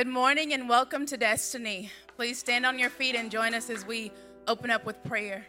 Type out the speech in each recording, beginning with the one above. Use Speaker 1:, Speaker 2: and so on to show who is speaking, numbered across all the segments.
Speaker 1: Good morning and welcome to Destiny. Please stand on your feet and join us as we open up with prayer.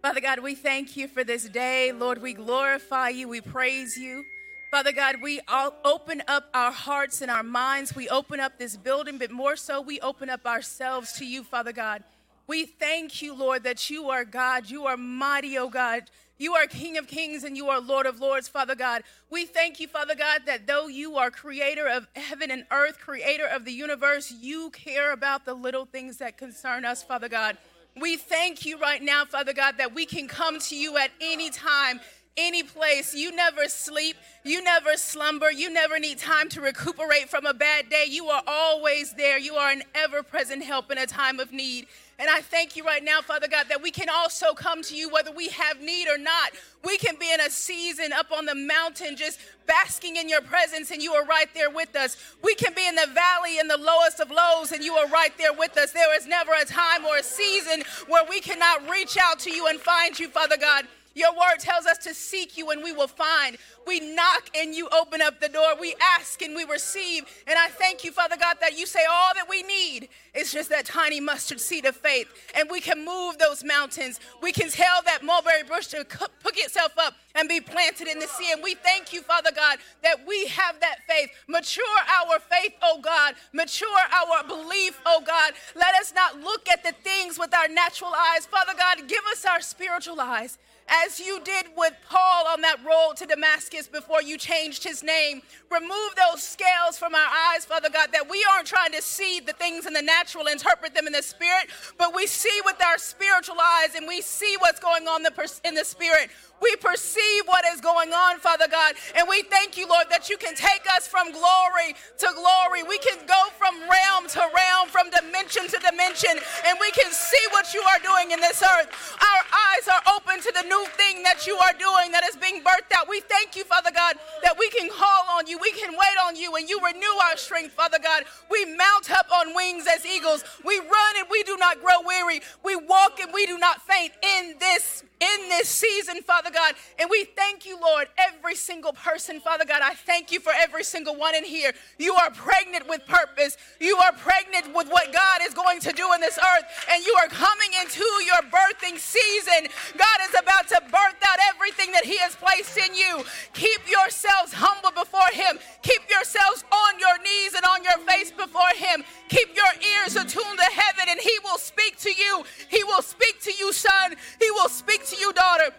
Speaker 1: Father God, we thank you for this day. Lord, we glorify you, we praise you. Father God, we all open up our hearts and our minds. We open up this building, but more so, we open up ourselves to you, Father God. We thank you, Lord, that you are God. You are mighty, oh God. You are King of kings and you are Lord of lords, Father God. We thank you, Father God, that though you are creator of heaven and earth, creator of the universe, you care about the little things that concern us, Father God. We thank you right now, Father God, that we can come to you at any time any place. You never sleep. You never slumber. You never need time to recuperate from a bad day. You are always there. You are an ever present help in a time of need. And I thank you right now, Father God, that we can also come to you whether we have need or not. We can be in a season up on the mountain just basking in your presence and you are right there with us. We can be in the valley in the lowest of lows and you are right there with us. There is never a time or a season where we cannot reach out to you and find you, Father God. Your word tells us to seek you and we will find. We knock and you open up the door. We ask and we receive. And I thank you, Father God, that you say all that we need is just that tiny mustard seed of faith. And we can move those mountains. We can tell that mulberry bush to pick itself up and be planted in the sea. And we thank you, Father God, that we have that faith. Mature our faith, oh God. Mature our belief, oh God. Let us not look at the things with our natural eyes. Father God, give us our spiritual eyes as you did with Paul on that road to Damascus before you changed his name. Remove those scales from our eyes, Father God, that we aren't trying to see the things in the natural, interpret them in the spirit, but we see with our spiritual eyes and we see what's going on in the spirit. We perceive what is going on, Father God. And we thank you, Lord, that you can take us from glory to glory. We can go from realm to realm, from dimension to dimension, and we can see what you are doing in this earth. Our eyes are open to the new thing that you are doing that is being birthed out. We thank you, Father God, that we can call on you. We can wait on you, and you renew our strength, Father God. We mount up on wings as eagles. We run and we do not grow weary. We walk and we do not faint in this in this season, Father God. And we thank you, Lord, every single person, Father God. I thank you for every single one in here. You are pregnant with purpose. You are pregnant with what God is going to do in this earth. And you are coming into your birthing season. God is about to birth out everything that He has placed in you. Keep yourselves humble before Him. Keep yourselves on your knees and on your face before Him. Keep your ears attuned to heaven, and He will speak to you. He will speak to you, son. He will speak to you, daughter.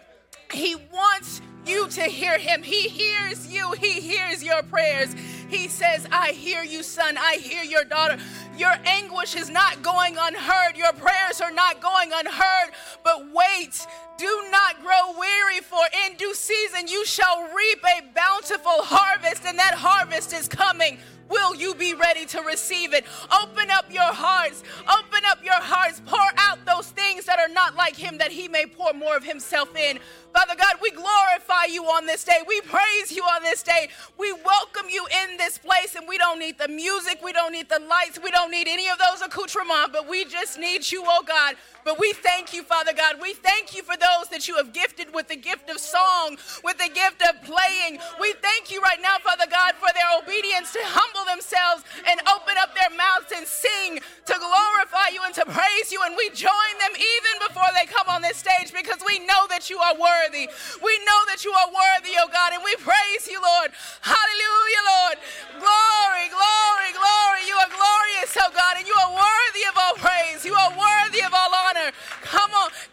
Speaker 1: He wants you to hear him. He hears you. He hears your prayers. He says, I hear you, son. I hear your daughter. Your anguish is not going unheard. Your prayers are not going unheard. But wait, do not grow weary, for in due season you shall reap a bountiful harvest, and that harvest is coming. Will you be ready to receive it? Open up your hearts. Open up your hearts. Pour out those things that are not like Him that He may pour more of Himself in. Father God, we glorify you on this day. We praise you on this day. We welcome you in this place, and we don't need the music, we don't need the lights, we don't need any of those accoutrements, but we just need you, oh God. But we thank you, Father God. We thank you for those that you have gifted with the gift of song, with the gift of playing. We thank you right now, Father God, for their obedience to humble themselves and open up their mouths and sing to glorify you and to praise you. And we join them even before they come on this stage because we know that you are worthy. We know that you are worthy, oh God, and we praise you, Lord. Hallelujah, Lord. Glory, glory, glory. You are glorious, oh God, and you are worthy of all praise. You are worthy of all.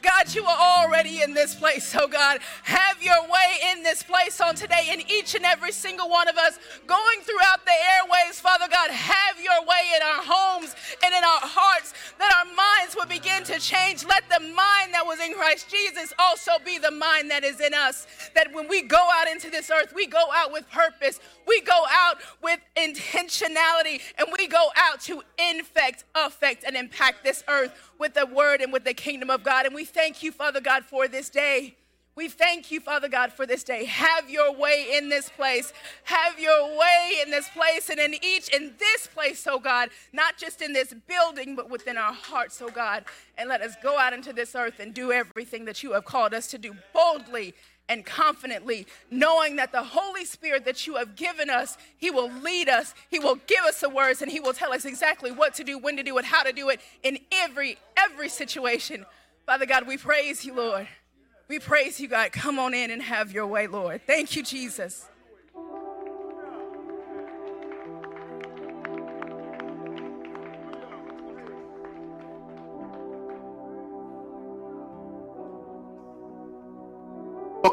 Speaker 1: God, you are already in this place, oh God. Have your way in this place on today, in each and every single one of us, going throughout the airways, Father God. Have your way in our homes and in our hearts, that our minds would begin to change. Let the mind that was in Christ Jesus also be the mind that is in us. That when we go out into this earth, we go out with purpose, we go out with intentionality, and we go out to infect, affect, and impact this earth with the word and with the kingdom of God. And we thank you, Father God, for this day. We thank you, Father God, for this day. Have your way in this place. Have your way in this place and in each, in this place, oh God, not just in this building, but within our hearts, oh God. And let us go out into this earth and do everything that you have called us to do boldly and confidently, knowing that the Holy Spirit that you have given us, He will lead us, He will give us the words, and He will tell us exactly what to do, when to do it, how to do it in every every situation. Father God, we praise you, Lord. We praise you, God. Come on in and have your way, Lord. Thank you, Jesus.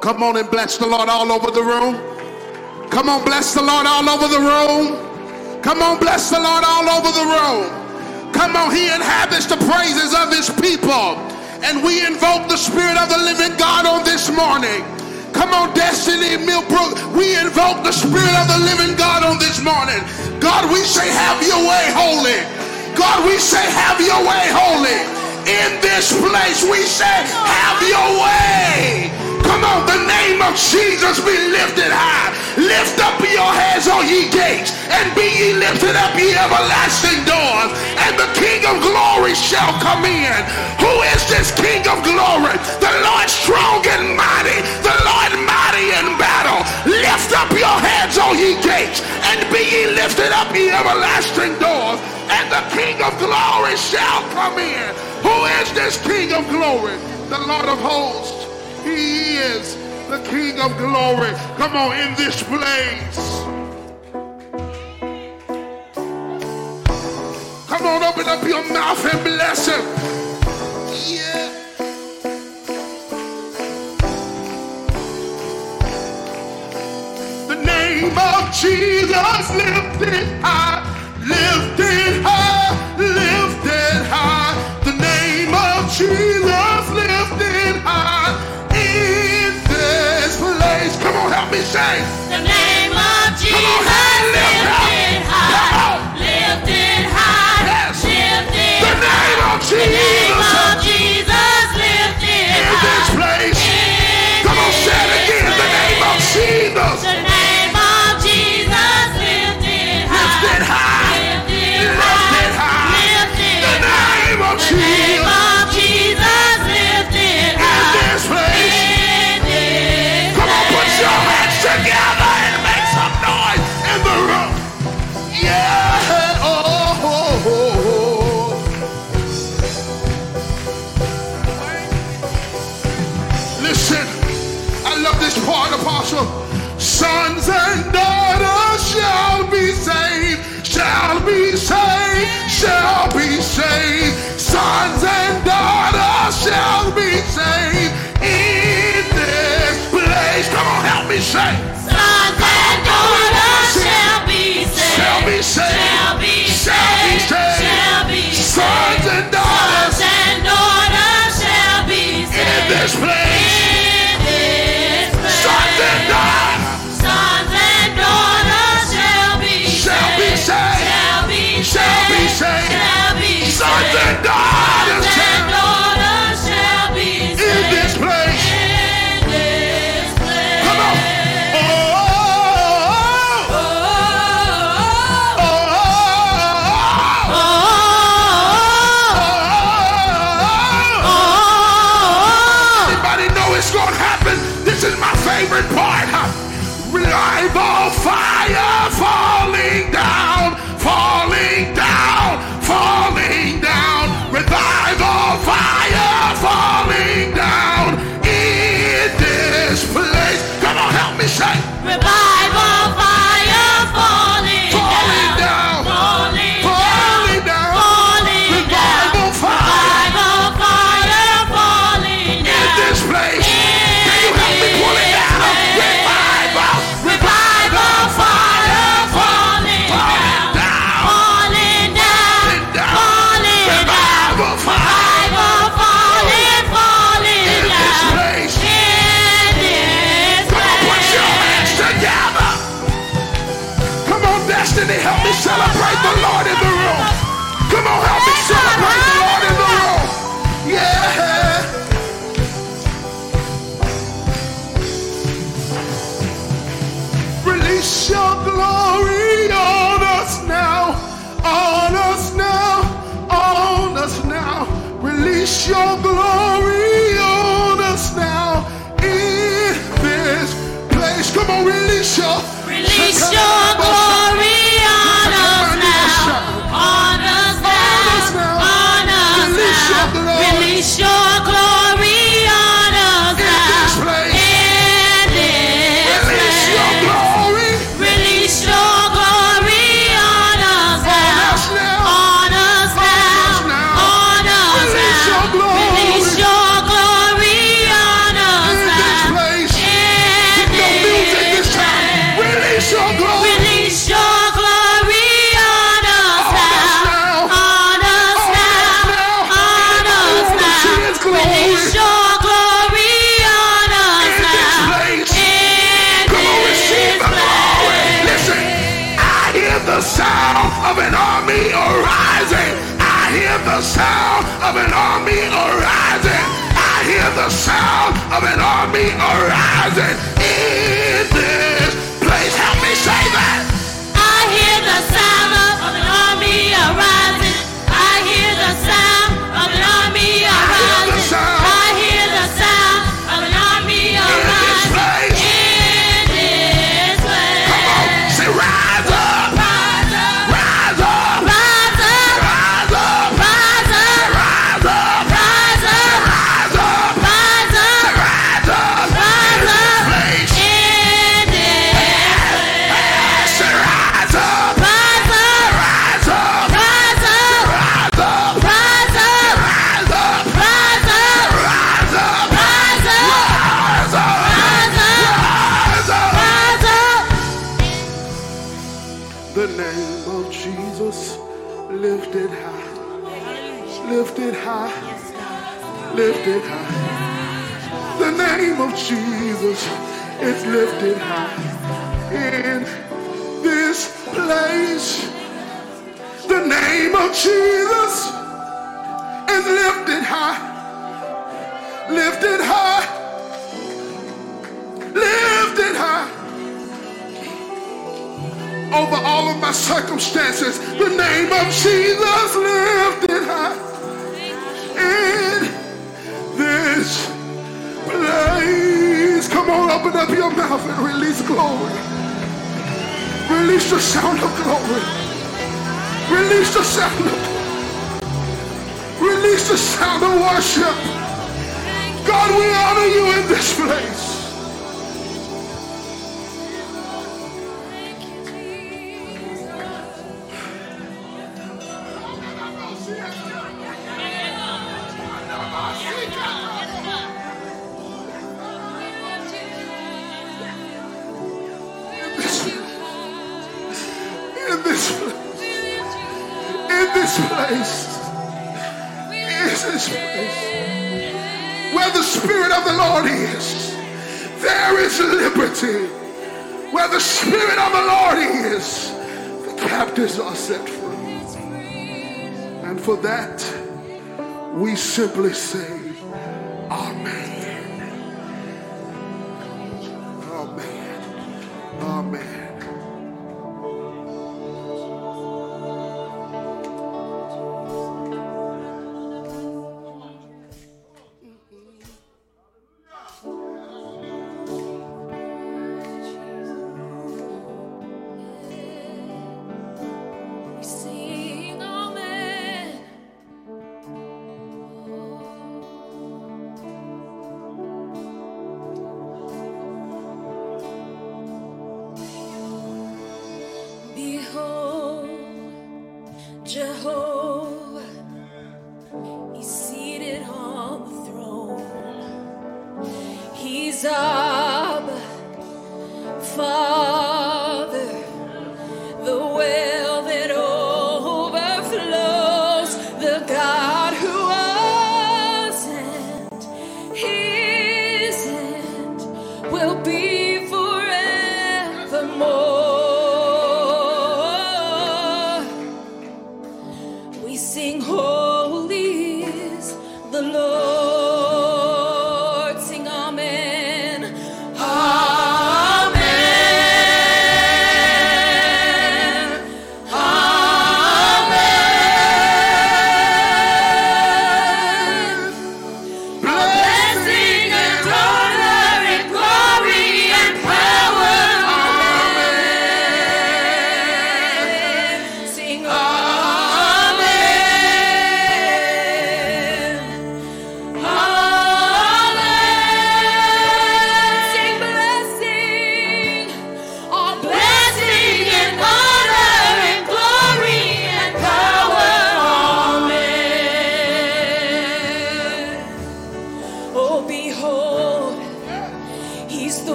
Speaker 2: Come on and bless the Lord all over the room. Come on, bless the Lord all over the room. Come on, bless the Lord all over the room. Come on, He inhabits the praises of His people. And we invoke the Spirit of the living God on this morning. Come on, Destiny Millbrook. We invoke the Spirit of the living God on this morning. God, we say, have your way, holy. God, we say, have your way, holy. In this place, we say, have your way. Come on, the name of Jesus be lifted high. Lift up your heads, all ye gates, and be ye lifted up, ye everlasting doors, and the King of glory shall come in. Who is this King of glory? The Lord strong and mighty, the Lord mighty in battle. Lift up your heads, all ye gates, and be ye lifted up, ye everlasting doors, and the King of glory shall come in. Who is this King of glory? The Lord of hosts. He is the King of glory. Come on, in this place. Come on, open up your mouth and bless him. Yeah. The name of Jesus lifted high, lifted high, lifted high. The name of Jesus on, help me sing.
Speaker 3: The name of Jesus
Speaker 2: on, hand it
Speaker 3: lifted high, lifted high,
Speaker 2: Yes.
Speaker 3: lifted
Speaker 2: The name of Jesus Sons and daughters shall be saved, shall be saved, shall be saved. Sons and daughters shall be saved in this place. Come on, help me say.
Speaker 3: Sons and daughters shall be saved.
Speaker 2: Shall be saved.
Speaker 3: Shall be
Speaker 2: Shall be
Speaker 3: saved.
Speaker 2: saved.
Speaker 3: Shall be saved.
Speaker 2: and daughters London lifted high in this place. The name of Jesus is lifted high, lifted high, lifted high over all of my circumstances. The name of Jesus lifted. Open up your mouth and release glory. Release the sound of glory. Release the sound of release the sound of worship. God, we honor you in this place. simply say,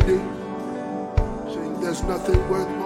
Speaker 4: D. Sing, there's nothing worth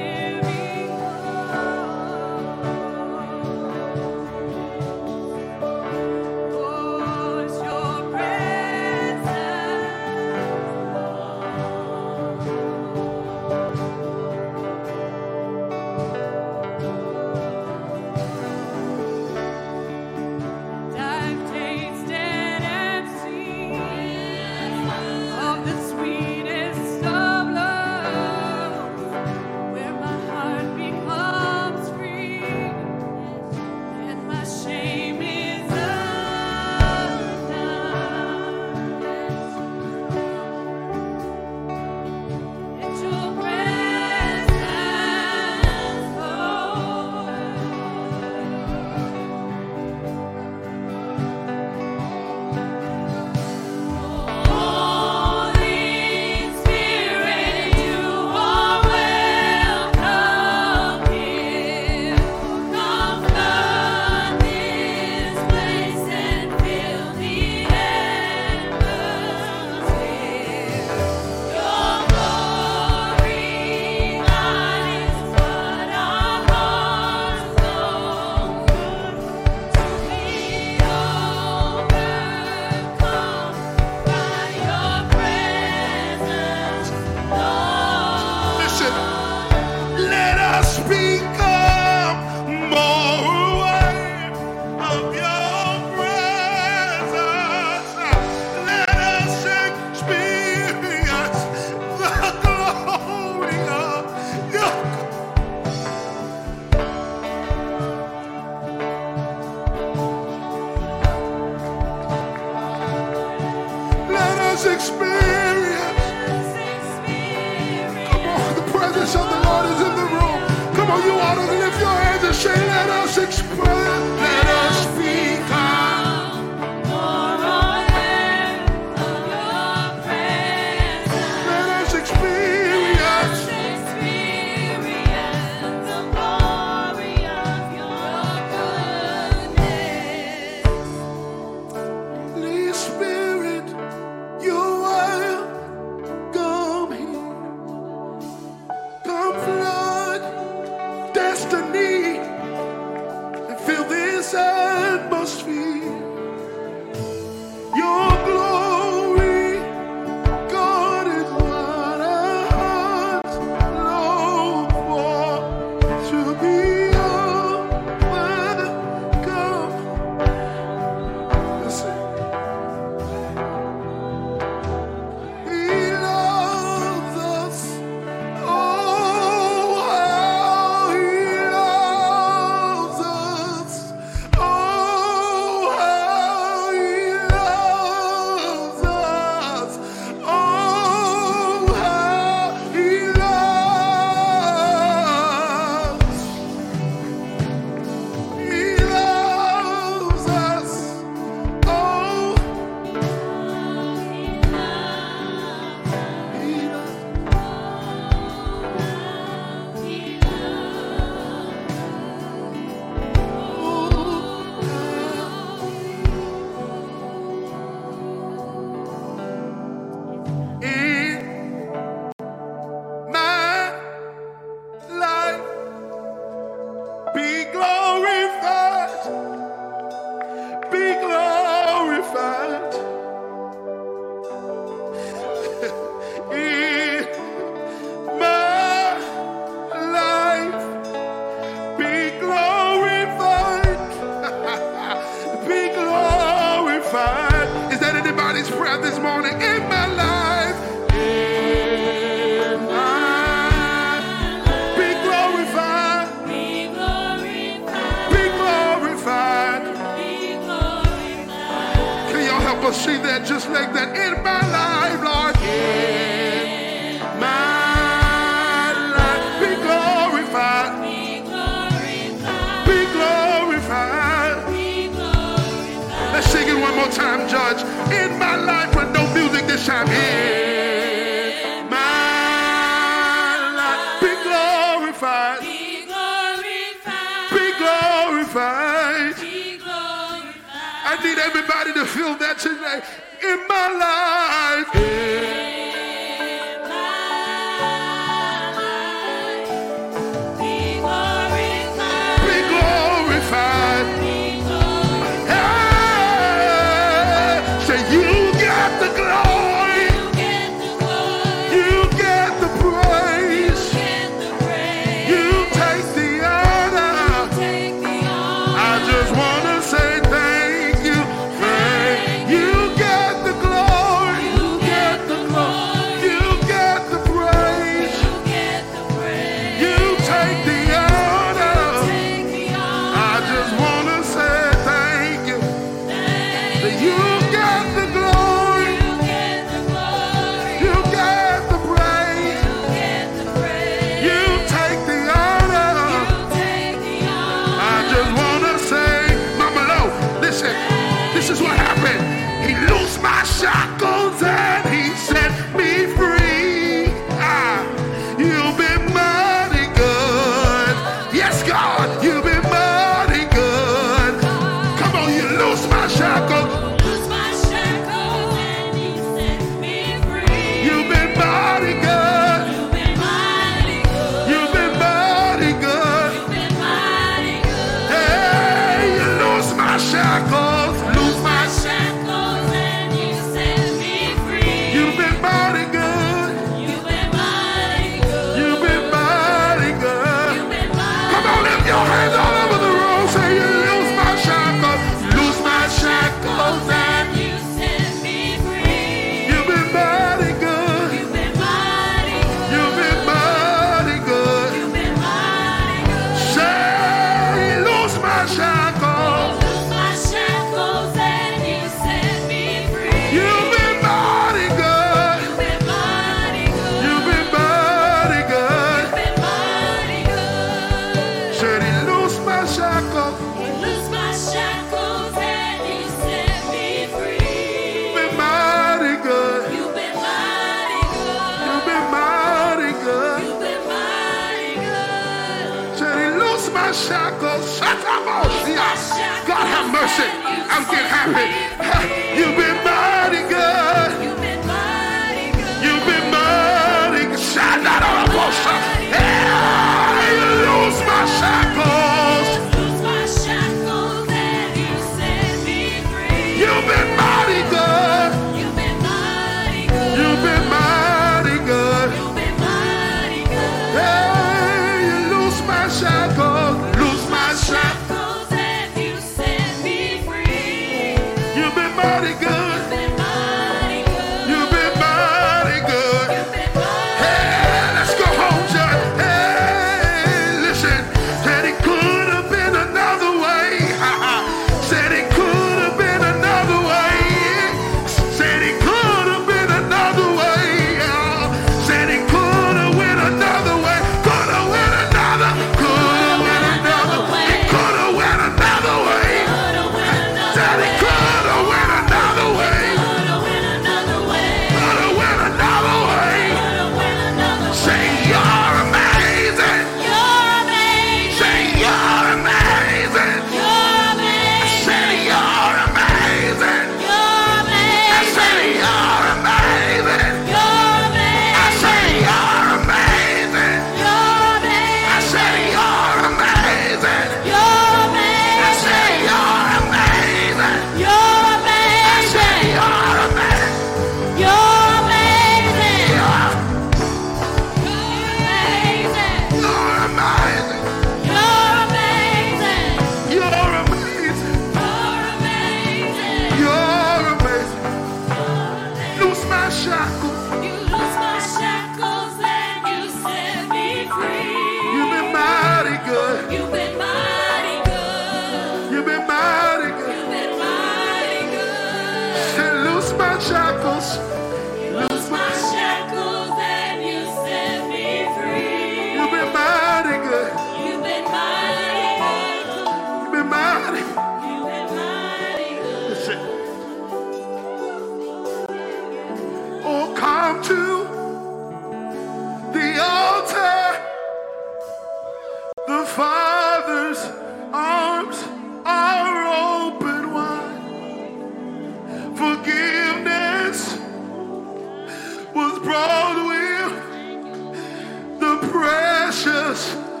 Speaker 2: Jesus.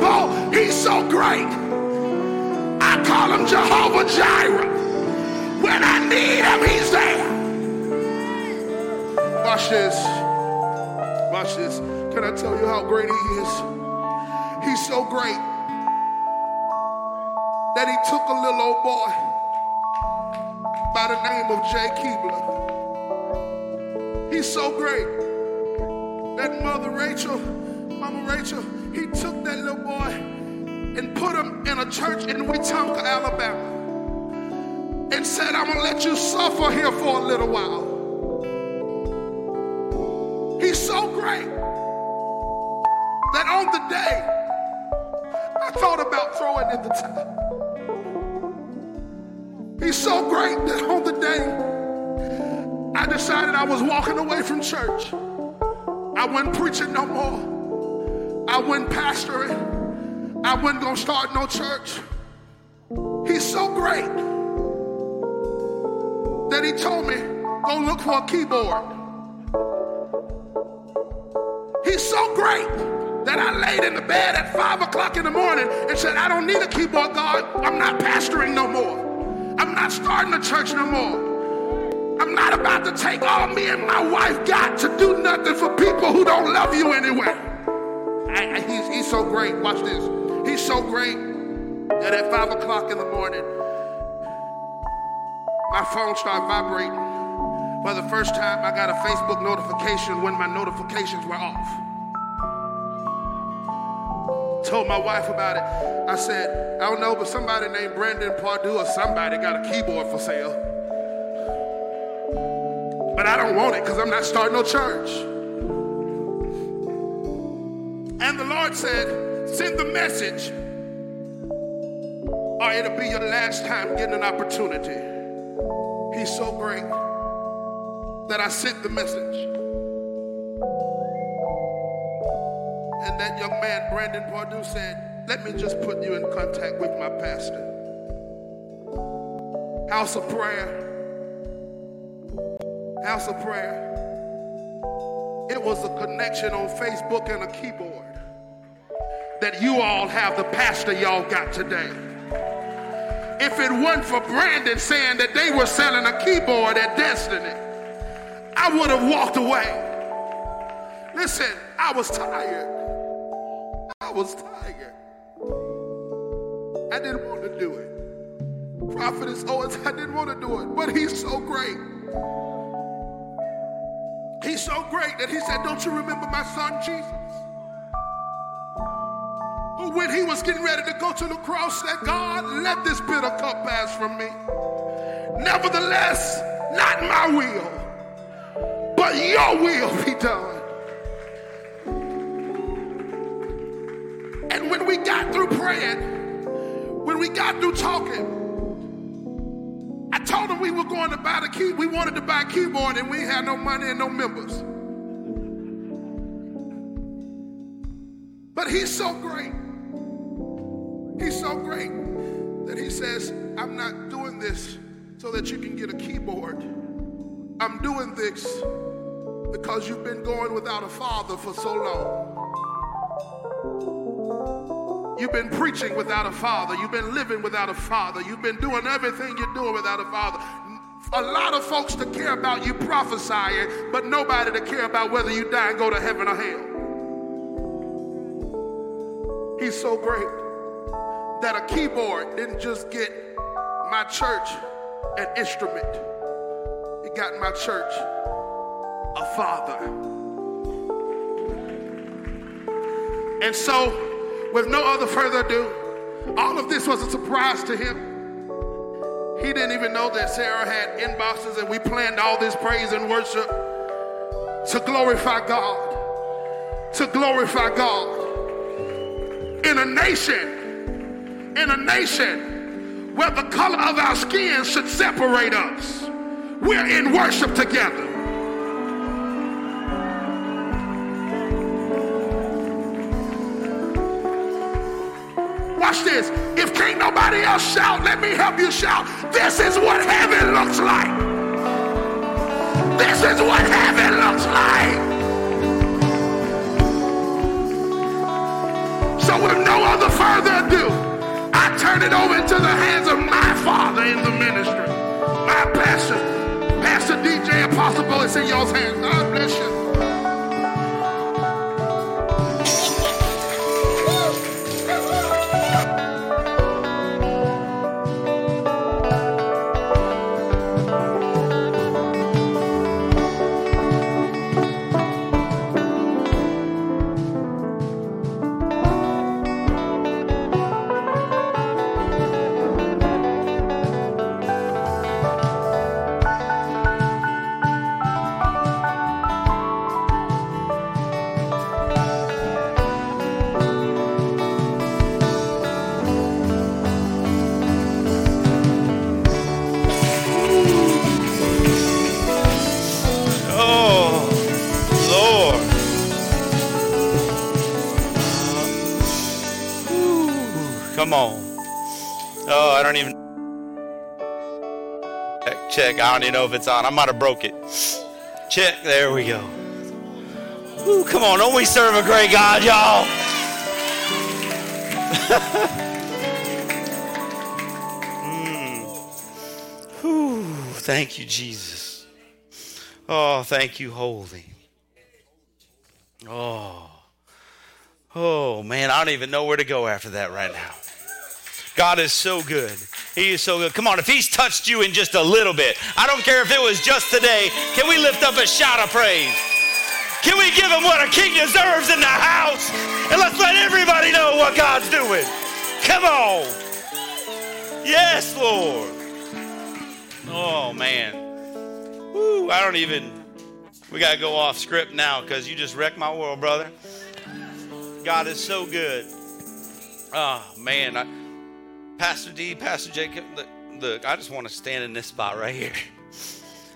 Speaker 2: unstoppable. He's so great. I call him Jehovah Jireh. When I need him, he's there. Watch this. Watch this. Can I tell you how great he is? He's so great that he took a little old boy by the name of Jay Keebler. He's so great that Mother Rachel, Mama Rachel, he took that little boy and put him in a church in Wetumpka, Alabama, and said, I'm going to let you suffer here for a little while. He's so great that on the day I thought about throwing in the towel. He's so great that on the day I decided I was walking away from church. I wasn't preaching no more. I wouldn't pastoring. I wasn't going to start no church. He's so great that he told me, go look for a keyboard. He's so great that I laid in the bed at five o'clock in the morning and said, I don't need a keyboard, God. I'm not pastoring no more. I'm not starting a church no more. I'm not about to take all me and my wife got to do nothing for people who don't love you anyway. I, he's, he's so great. Watch this. He's so great that at five o'clock in the morning, my phone started vibrating. For the first time, I got a Facebook notification when my notifications were off. Told my wife about it. I said, I don't know, but somebody named Brandon Pardue or somebody got a keyboard for sale. But I don't want it because I'm not starting no church. And the Lord said, send the message or it'll be your last time getting an opportunity. He's so great that I sent the message. And that young man, Brandon Pardue, said, Let me just put you in contact with my pastor. House of Prayer. House of Prayer. It was a connection on Facebook and a keyboard that you all have the pastor y'all got today. If it wasn't for Brandon saying that they were selling a keyboard at Destiny, I would have walked away. Listen, I was tired. I was tired. I didn't want to do it. Prophetess Owens, I didn't want to do it, but he's so great. He's so great that he said, Don't you remember my son Jesus? Who, when he was getting ready to go to the cross, that God, let this bitter cup pass from me. Nevertheless, not my will, but your will be done. And when we got through praying, when we got through talking, I told him we were going to buy the key. We wanted to buy a keyboard and we had no money and no members. But he's so great. He's so great that he says, I'm not doing this so that you can get a keyboard. I'm doing this because you've been going without a father for so long. You've been preaching without a father. You've been living without a father. You've been doing everything you're doing without a father. A lot of folks to care about you prophesying, but nobody to care about whether you die and go to heaven or hell. He's so great that a keyboard didn't just get my church an instrument, it got my church a father. And so, with no other further ado, all of this was a surprise to him. He didn't even know that Sarah had inboxes and we planned all this praise and worship to glorify God. To glorify God. In a nation, in a nation where the color of our skin should separate us, we're in worship together. Watch this. If can't nobody else shout, let me help you shout. This is what heaven looks like. This is what heaven looks like. So with no other further ado, I turn it over into the hands of my father in the ministry. My pastor, Pastor DJ Apostle it's in your hands. God bless you.
Speaker 5: Check. I don't even know if it's on. I might have broke it. Check. There we go. Ooh, come on. Don't we serve a great God, y'all? mm. Ooh, thank you, Jesus. Oh, thank you, Holy. Oh. Oh, man. I don't even know where to go after that right now. God is so good. He is so good. Come on, if He's touched you in just a little bit, I don't care if it was just today, can we lift up a shout of praise? Can we give Him what a king deserves in the house? And let's let everybody know what God's doing. Come on. Yes, Lord. Oh, man. Woo, I don't even, we got to go off script now because you just wrecked my world, brother. God is so good. Oh, man. I, Pastor D, Pastor Jacob, look, look, I just want to stand in this spot right here.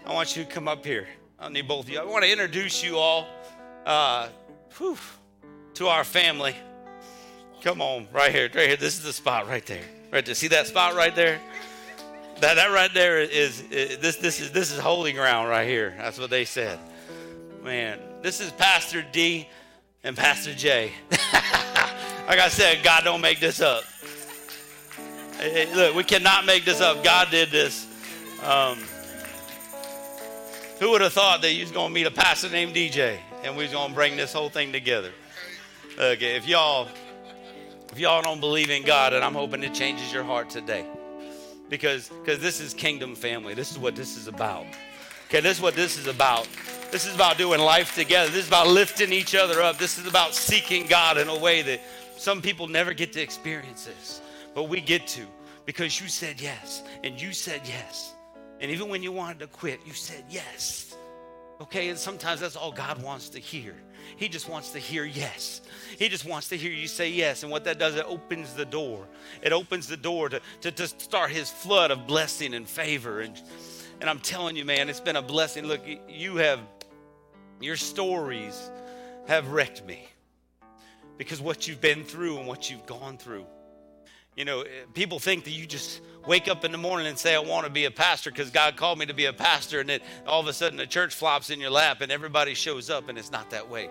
Speaker 5: I want you to come up here. I need both of you. I want to introduce you all uh, whew, to our family. Come on, right here, right here. This is the spot right there. Right there. See that spot right there? That, that right there is, is this this is this is holy ground right here. That's what they said. Man, this is Pastor D and Pastor J. like I said, God don't make this up. Look, we cannot make this up. God did this. Um, who would have thought that you was going to meet a pastor named DJ and we was going to bring this whole thing together? Okay, if y'all if y'all don't believe in God, and I'm hoping it changes your heart today, because because this is kingdom family. This is what this is about. Okay, this is what this is about. This is about doing life together. This is about lifting each other up. This is about seeking God in a way that some people never get to experience this, but we get to because you said yes and you said yes. And even when you wanted to quit, you said yes. Okay, and sometimes that's all God wants to hear. He just wants to hear yes. He just wants to hear you say yes. And what that does, it opens the door. It opens the door to, to, to start his flood of blessing and favor. And, and I'm telling you, man, it's been a blessing. Look, you have, your stories have wrecked me because what you've been through and what you've gone through. You know, eh, people think that you just wake up in the morning and say, I want to be a pastor because God called me to be a pastor, and then all of a sudden the church flops in your lap and everybody shows up, and it's not that way.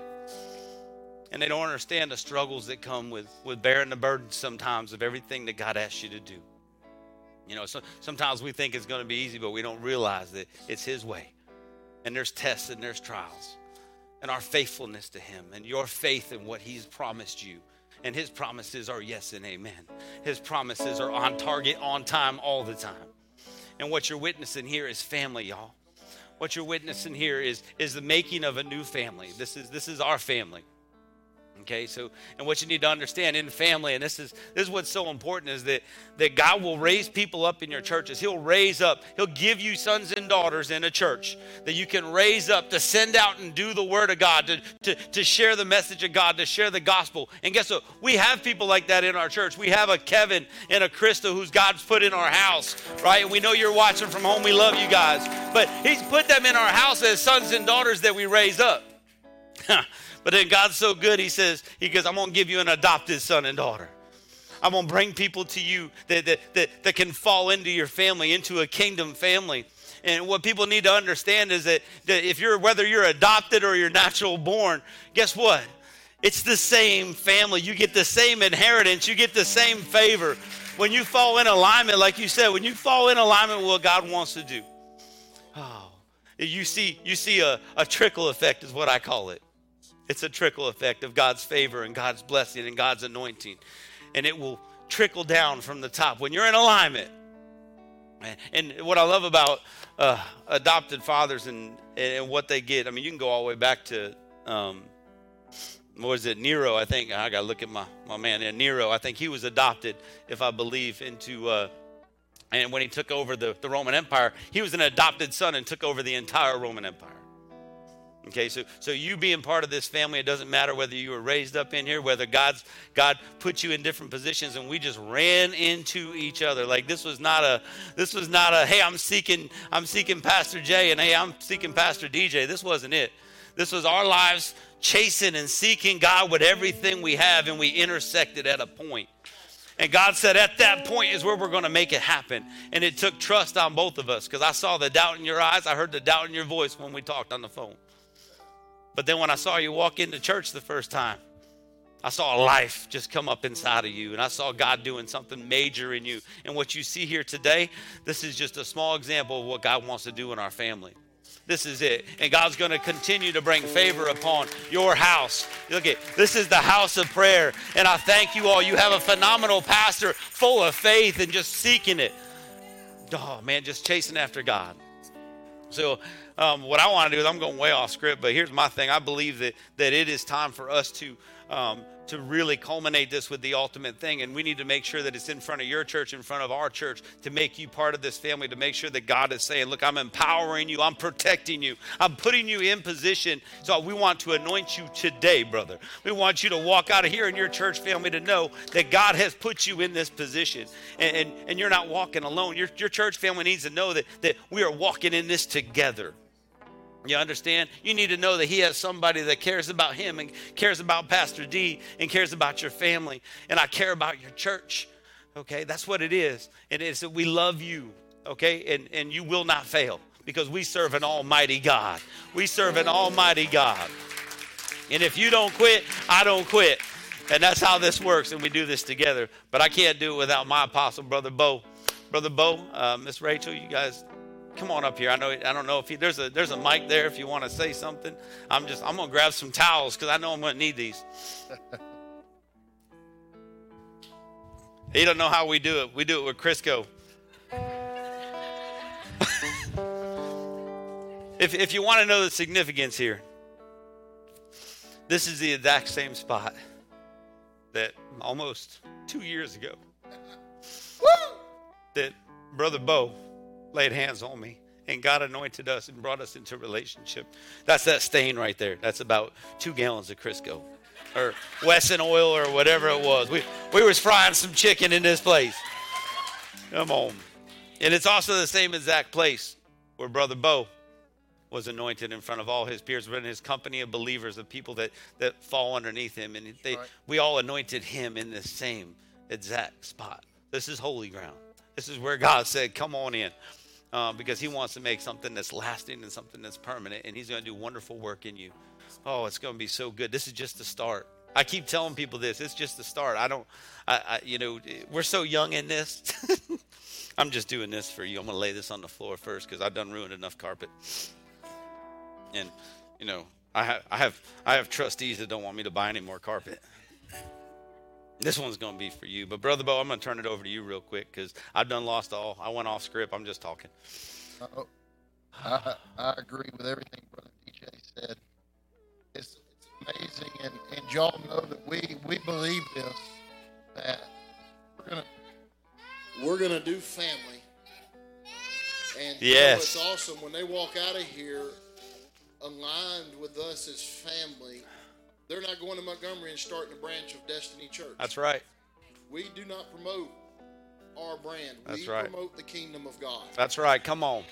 Speaker 5: And they don't understand the struggles that come with, with bearing the burden sometimes of everything that God asks you to do. You know, so, sometimes we think it's going to be easy, but we don't realize that it's His way. And there's tests and there's trials. And our faithfulness to Him and your faith in what He's promised you and his promises are yes and amen. His promises are on target, on time, all the time. And what you're witnessing here is family, y'all. What you're witnessing here is, is the making of a new family. This is, this is our family. Okay, so and what you need to understand in family, and this is this is what's so important is that that God will raise people up in your churches. He'll raise up, He'll give you sons and daughters in a church that you can raise up to send out and do the word of God, to, to, to share the message of God, to share the gospel. And guess what? We have people like that in our church. We have a Kevin and a Krista who's God's put in our house, right? And we know you're watching from home. We love you guys. But He's put them in our house as sons and daughters that we raise up. But then God's so good, He says, He goes, I'm going to give you an adopted son and daughter. I'm going to bring people to you that, that, that, that can fall into your family, into a kingdom family. And what people need to understand is that, that if you're, whether you're adopted or you're natural born, guess what? It's the same family. You get the same inheritance, you get the same favor. When you fall in alignment, like you said, when you fall in alignment with what God wants to do, oh, you see, you see a, a trickle effect, is what I call it. It's a trickle effect of God's favor and God's blessing and God's anointing. And it will trickle down from the top when you're in alignment. And what I love about uh, adopted fathers and, and what they get, I mean, you can go all the way back to, um, what was it, Nero, I think. I got to look at my, my man there. Nero, I think he was adopted, if I believe, into, uh, and when he took over the, the Roman Empire, he was an adopted son and took over the entire Roman Empire. Okay, so so you being part of this family, it doesn't matter whether you were raised up in here, whether God's God put you in different positions, and we just ran into each other. Like this was not a this was not a hey, I'm seeking I'm seeking Pastor Jay and hey, I'm seeking Pastor DJ. This wasn't it. This was our lives chasing and seeking God with everything we have, and we intersected at a point. And God said, at that point is where we're going to make it happen. And it took trust on both of us because I saw the doubt in your eyes. I heard the doubt in your voice when we talked on the phone. But then when I saw you walk into church the first time, I saw life just come up inside of you, and I saw God doing something major in you. And what you see here today, this is just a small example of what God wants to do in our family. This is it. And God's going to continue to bring favor upon your house. Look at this is the house of prayer. And I thank you all. You have a phenomenal pastor full of faith and just seeking it. Oh, man, just chasing after God. So, um, what I want to do is I'm going way off script, but here's my thing. I believe that that it is time for us to um, to really culminate this with the ultimate thing, and we need to make sure that it's in front of your church, in front of our church, to make you part of this family, to make sure that God is saying, "Look, I'm empowering you, I'm protecting you, I'm putting you in position." So we want to anoint you today, brother. We want you to walk out of here in your church family to know that God has put you in this position, and and, and you're not walking alone. Your your church family needs to know that that we are walking in this together. You understand? You need to know that he has somebody that cares about him and cares about Pastor D and cares about your family. And I care about your church. Okay? That's what it is. And it's that we love you. Okay? And, and you will not fail because we serve an almighty God. We serve an almighty God. And if you don't quit, I don't quit. And that's how this works. And we do this together. But I can't do it without my apostle, Brother Bo. Brother Bo, uh, Miss Rachel, you guys come on up here. I know I don't know if he, there's a there's a mic there if you want to say something. I'm just I'm gonna grab some towels because I know I'm gonna need these. he don't know how we do it. We do it with Crisco. if if you want to know the significance here, this is the exact same spot that almost two years ago that Brother Bo laid hands on me and God anointed us and brought us into relationship. That's that stain right there. That's about two gallons of Crisco or Wesson oil or whatever it was. We, we was frying some chicken in this place. Come on. And it's also the same exact place where Brother Bo was anointed in front of all his peers, but in his company of believers, of people that, that fall underneath him. And they,
Speaker 2: Right.
Speaker 5: we all anointed him in the same exact spot. This is holy ground. This is where God said, Come on in. Uh, because he wants to make something that's lasting and something that's permanent, and he's going to do wonderful work in you. Oh, it's going to be so good. This is just the start. I keep telling people this. It's just the start. I don't, I, I you know, we're so young in this. I'm just doing this for you. I'm going to lay this on the floor first because I've done ruined enough carpet. And, you know, I have, I have, I have trustees that don't want me to buy any more carpet. This one's going to be for you. But, Brother Bo, I'm going to turn it over to you real quick because I've done lost all. I went off script. I'm just talking.
Speaker 6: Uh, I, I agree with everything Brother DJ said. It's, it's amazing, and, and y'all know that we, we believe this that we're gonna we're gonna do family. And you know, it's awesome when they walk out of here aligned with us as family. They're not going to Montgomery and starting a branch of Destiny Church.
Speaker 5: That's right.
Speaker 6: We do not promote our brand.
Speaker 5: That's
Speaker 6: we
Speaker 5: right.
Speaker 6: promote the kingdom of God.
Speaker 5: That's right. Come on.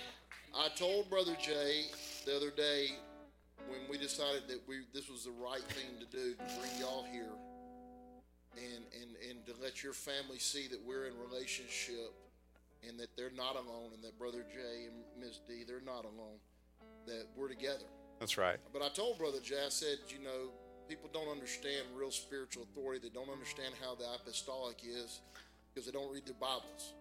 Speaker 6: I told Brother Jay the other day when we decided that we this was the right thing to do to bring y'all here and and and to let your family see that we're in relationship and that they're not alone and that Brother Jay and Miss D they're not alone that we're together.
Speaker 5: That's right.
Speaker 6: But I told Brother Jay I said you know people don't understand real spiritual authority they don't understand how the apostolic is because they don't read their Bibles.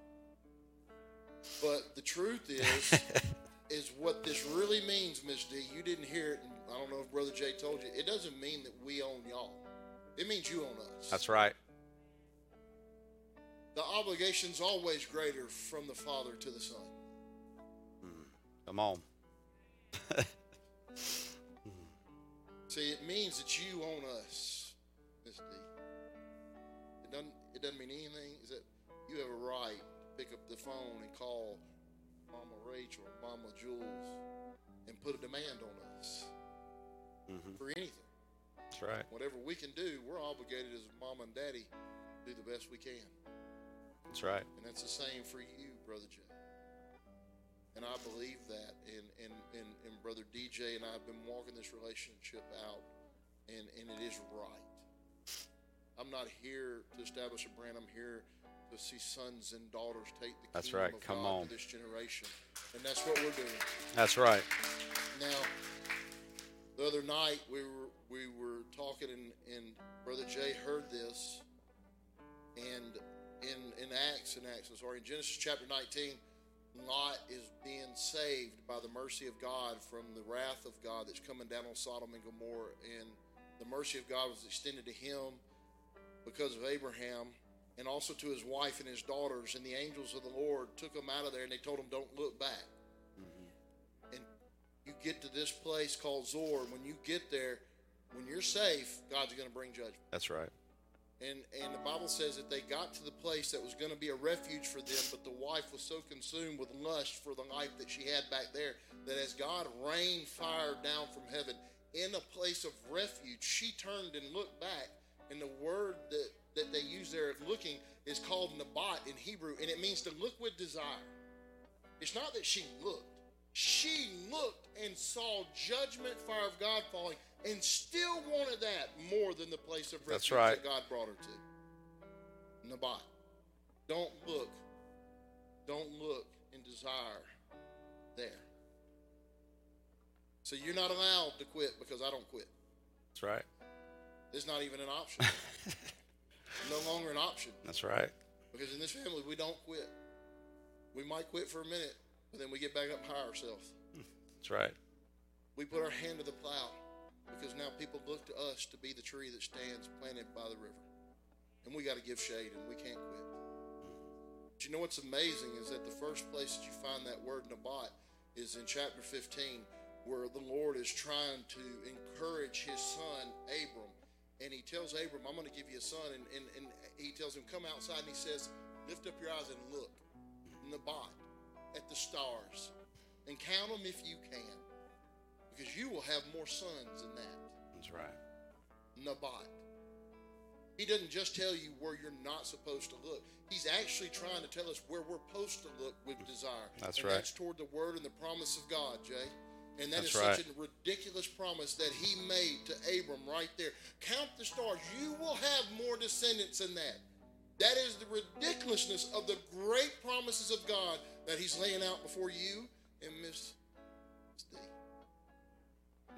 Speaker 6: But the truth is, is what this really means, Miss D. You didn't hear it, and I don't know if Brother Jay told you. It doesn't mean that we own y'all. It means you own us.
Speaker 5: That's right.
Speaker 6: The obligation's always greater from the Father to the Son. Hmm.
Speaker 5: Come on.
Speaker 6: See, it means that you own us, Miss D. It doesn't. It doesn't mean anything. Is that you have a right to pick up the phone and call Mama Rachel or Mama Jules and put a demand on us mm-hmm. for anything.
Speaker 5: That's right.
Speaker 6: Whatever we can do, we're obligated as mama and daddy to do the best we can.
Speaker 5: That's right.
Speaker 6: And that's the same for you, Brother Jay. And I believe that. And, and, and, and Brother DJ and I have been walking this relationship out, and, and it is right. I'm not here to establish a brand. I'm here to see sons and daughters take the
Speaker 5: That's
Speaker 6: kingdom
Speaker 5: right.
Speaker 6: of
Speaker 5: Come
Speaker 6: God
Speaker 5: on.
Speaker 6: to this generation, and that's what we're doing.
Speaker 5: That's right.
Speaker 6: Now, the other night we were we were talking, and, and Brother Jay heard this, and in in Acts, in Acts, I'm sorry, in Genesis chapter 19, Lot is being saved by the mercy of God from the wrath of God that's coming down on Sodom and Gomorrah, and the mercy of God was extended to him because of Abraham. And also to his wife and his daughters, and the angels of the Lord took them out of there, and they told him, "Don't look back." Mm-hmm. and you get to this place called Zoar. When you get there, when you're safe, God's going to bring judgment.
Speaker 5: That's right.
Speaker 6: And and the Bible says that they got to the place that was going to be a refuge for them, but the wife was so consumed with lust for the life that she had back there that as God rained fire down from heaven in a place of refuge, she turned and looked back. And the word that that they use there, looking, is called nabat in Hebrew, and it means to look with desire. It's not that she looked. She looked and saw judgment, fire of God falling, and still wanted that more than the place of refuge
Speaker 5: That's right.
Speaker 6: that God brought her to. Nabat. Don't look. Don't look and desire there. So you're not allowed to quit because I don't quit.
Speaker 5: That's right.
Speaker 6: It's not even an option. no longer an option.
Speaker 5: That's right.
Speaker 6: Because in this family, we don't quit. We might quit for a minute, but then we get back up and hire ourselves.
Speaker 5: That's right.
Speaker 6: We put our hand to the plow because now people look to us to be the tree that stands planted by the river. And we got to give shade and we can't quit. But you know what's amazing is that the first place that you find that word Nabat is in chapter 15, where the Lord is trying to encourage his son, Abram. And he tells Abram, I'm going to give you a son. And, and, and he tells him, Come outside. And he says, Lift up your eyes and look, Nabat, at the stars, and count them if you can because you will have more sons than that.
Speaker 5: That's right.
Speaker 6: Nabat. He doesn't just tell you where you're not supposed to look. He's actually trying to tell us where we're supposed to look with desire.
Speaker 5: That's
Speaker 6: and
Speaker 5: right.
Speaker 6: That's toward the word and the promise of God, Jay. And that is
Speaker 5: That's
Speaker 6: such a ridiculous promise that he made to Abram right there. Count the stars. You will have more descendants than that. That is the ridiculousness of the great promises of God that he's laying out before you and Miss D.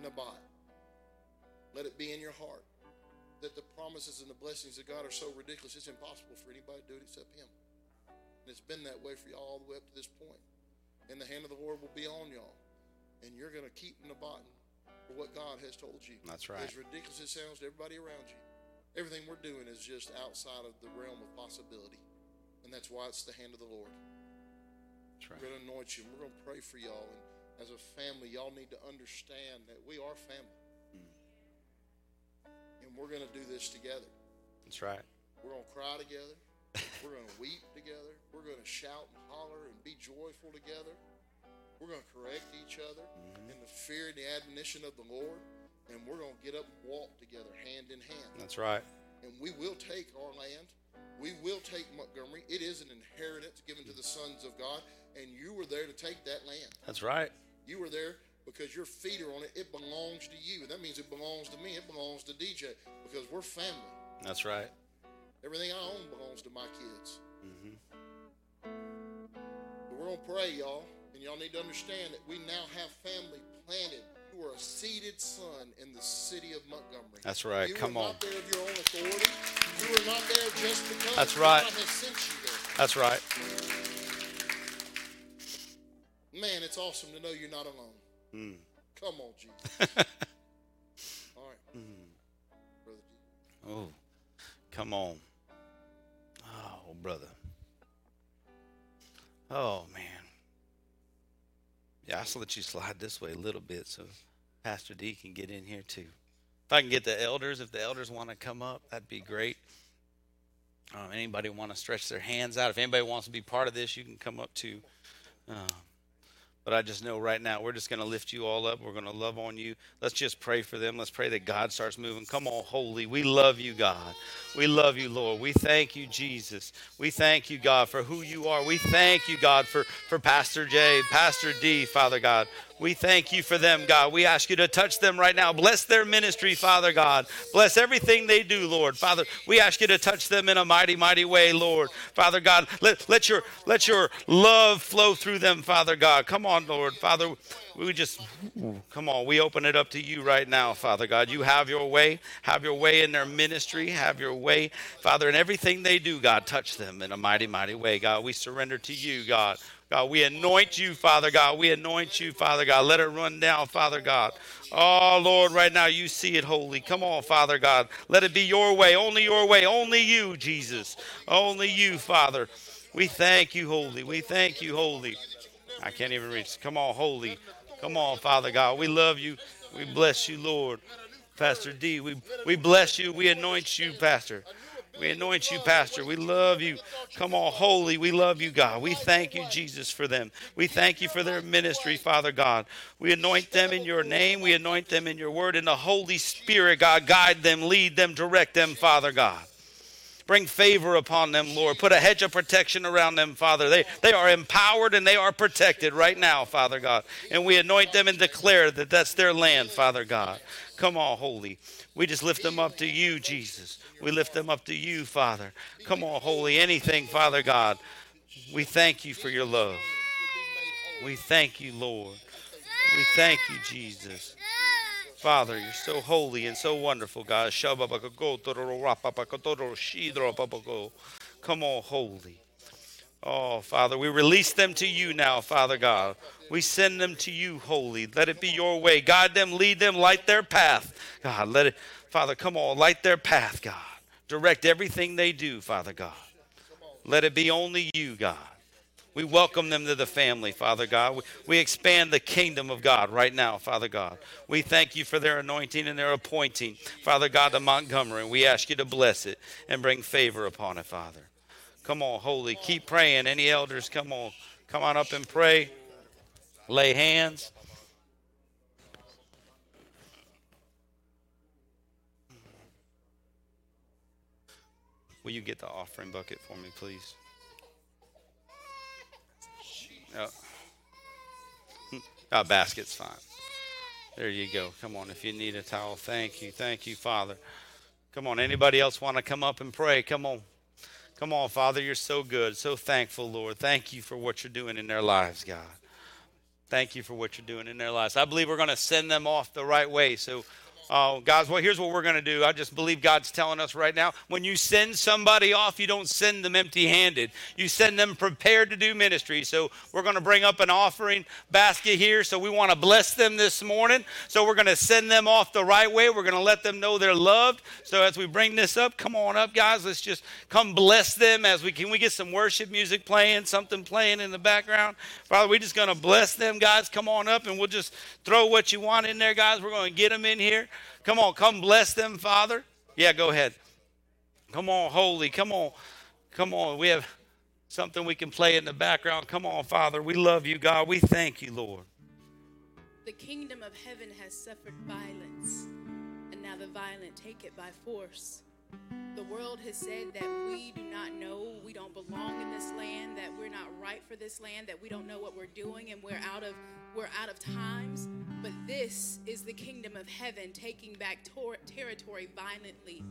Speaker 6: Nabat. Let it be in your heart that the promises and the blessings of God are so ridiculous, it's impossible for anybody to do it except Him. And it's been that way for y'all all the way up to this point. And the hand of the Lord will be on y'all. And you're going to keep Nabat for what God has told you.
Speaker 5: That's right.
Speaker 6: As ridiculous as it sounds to everybody around you, everything we're doing is just outside of the realm of possibility. And that's why it's the hand of the Lord.
Speaker 5: That's
Speaker 6: We're going to anoint you. and We're going to pray for y'all. And as a family, y'all need to understand that we are family. Mm. And we're going to do this together.
Speaker 5: That's right.
Speaker 6: We're going to cry together. We're going to weep together. We're going to shout and holler and be joyful together. We're going to correct each other mm-hmm. in the fear and the admonition of the Lord. And we're going to get up and walk together hand in hand
Speaker 5: That's right.
Speaker 6: and we will take our land. We will take Montgomery. It is an inheritance given to the sons of God, and you were there to take that land.
Speaker 5: That's right.
Speaker 6: You were there because your feet are on it. It belongs to you. That means it belongs to me. It belongs to DJ because we're family.
Speaker 5: That's right.
Speaker 6: Everything I own belongs to my kids. Mm-hmm. But we're gonna pray, y'all, and y'all need to understand that we now have family planted. Are a seated son in the city of Montgomery.
Speaker 5: That's right.
Speaker 6: You
Speaker 5: Come
Speaker 6: are
Speaker 5: on.
Speaker 6: not there of your own authority. You are not there just because
Speaker 5: That's
Speaker 6: God
Speaker 5: right.
Speaker 6: has sent you there.
Speaker 5: That's right.
Speaker 6: Man, it's awesome to know you're not alone.
Speaker 5: Mm.
Speaker 6: Come on, Jesus. All right, brother. G.
Speaker 5: Oh, come on. Oh, brother. Oh, man. Yeah, I'll let you slide this way a little bit so Pastor D can get in here too. If I can get the elders, if the elders want to come up, that'd be great. Um, anybody want to stretch their hands out? If anybody wants to be part of this, you can come up too. Um, but I just know right now we're just going to lift you all up. We're going to love on you. Let's just pray for them. Let's pray that God starts moving. Come on, holy. We love you, God. We love you, Lord. We thank you, Jesus. We thank you, God, for who you are. We thank you, God, for, for Pastor J, Pastor D, Father God. We thank you for them, God. We ask you to touch them right now. Bless their ministry, Father God. Bless everything they do, Lord. Father, we ask you to touch them in a mighty, mighty way, Lord. Father God, let, let your let your love flow through them, Father God. Come on, Lord. Father, we just come on. We open it up to you right now, Father God. You have your way. Have your way in their ministry. Have your way, Father, in everything they do, God. Touch them in a mighty, mighty way, God. We surrender to you, God. God, we anoint you, Father God. We anoint you, Father God. Let it run down, Father God. Oh, Lord, right now you see it holy. Come on, Father God. Let it be your way, only your way, only you, Jesus. Only you, Father. We thank you, holy. We thank you, holy. I can't even reach. Come on, holy. Come on, Father God. We love you. We bless you, Lord. Pastor D, we, we bless you. We anoint you, Pastor. We anoint you, Pastor. We love you. Come on, holy. We love you, God. We thank you, Jesus, for them. We thank you for their ministry, Father God. We anoint them in your name. We anoint them in your word. And the Holy Spirit, God, guide them, lead them, direct them, Father God. Bring favor upon them, Lord. Put a hedge of protection around them, Father. They, they are empowered and they are protected right now, Father God. And we anoint them and declare that that's their land, Father God. Come on, holy. We just lift them up to you, Jesus. We lift them up to you, Father. Come on, holy. Anything, Father God. We thank you for your love. We thank you, Lord. We thank you, Jesus. Father, you're so holy and so wonderful, God. Come on, holy. Oh, Father, we release them to you now, Father God. We send them to you, holy. Let it be your way. Guide them, lead them, light their path. God, let it, Father, come on, light their path, God. Direct everything they do, Father God. Let it be only you, God. We welcome them to the family, Father God. We, we expand the kingdom of God right now, Father God. We thank you for their anointing and their appointing, Father God, to Montgomery. We ask you to bless it and bring favor upon it, Father. Come on, holy. Keep praying. Any elders, come on. Come on up and pray. Lay hands. Will you get the offering bucket for me, please? Oh. A basket's fine. There you go. Come on, if you need a towel, thank you, thank you, Father. Come on, anybody else want to come up and pray? Come on. Come on, Father, you're so good, so thankful, Lord. Thank you for what you're doing in their lives, God. Thank you for what you're doing in their lives. I believe we're going to send them off the right way. So, uh, guys, well, here's what we're going to do. I just believe God's telling us right now when you send somebody off, you don't send them empty handed. You send them prepared to do ministry. So, we're going to bring up an offering basket here. So, we want to bless them this morning. So, we're going to send them off the right way. We're going to let them know they're loved. So, as we bring this up, come on up, guys. Let's just come bless them as we can. We get some worship music playing, something playing in the background. Father, we're just going to bless them, guys. Come on up and we'll just throw what you want in there, guys. We're going to get them in here. Come on, come bless them, Father. Yeah, go ahead. Come on, holy. Come on. Come on. We have something we can play in the background. Come on, Father. We love you, God. We thank you, Lord.
Speaker 1: The kingdom of heaven has suffered violence, and now the violent take it by force. The world has said that we do not know, we don't belong in this land, that we're not right for this land, that we don't know what we're doing, and we're out of we're out of times. But this is the kingdom of heaven taking back tor- territory violently.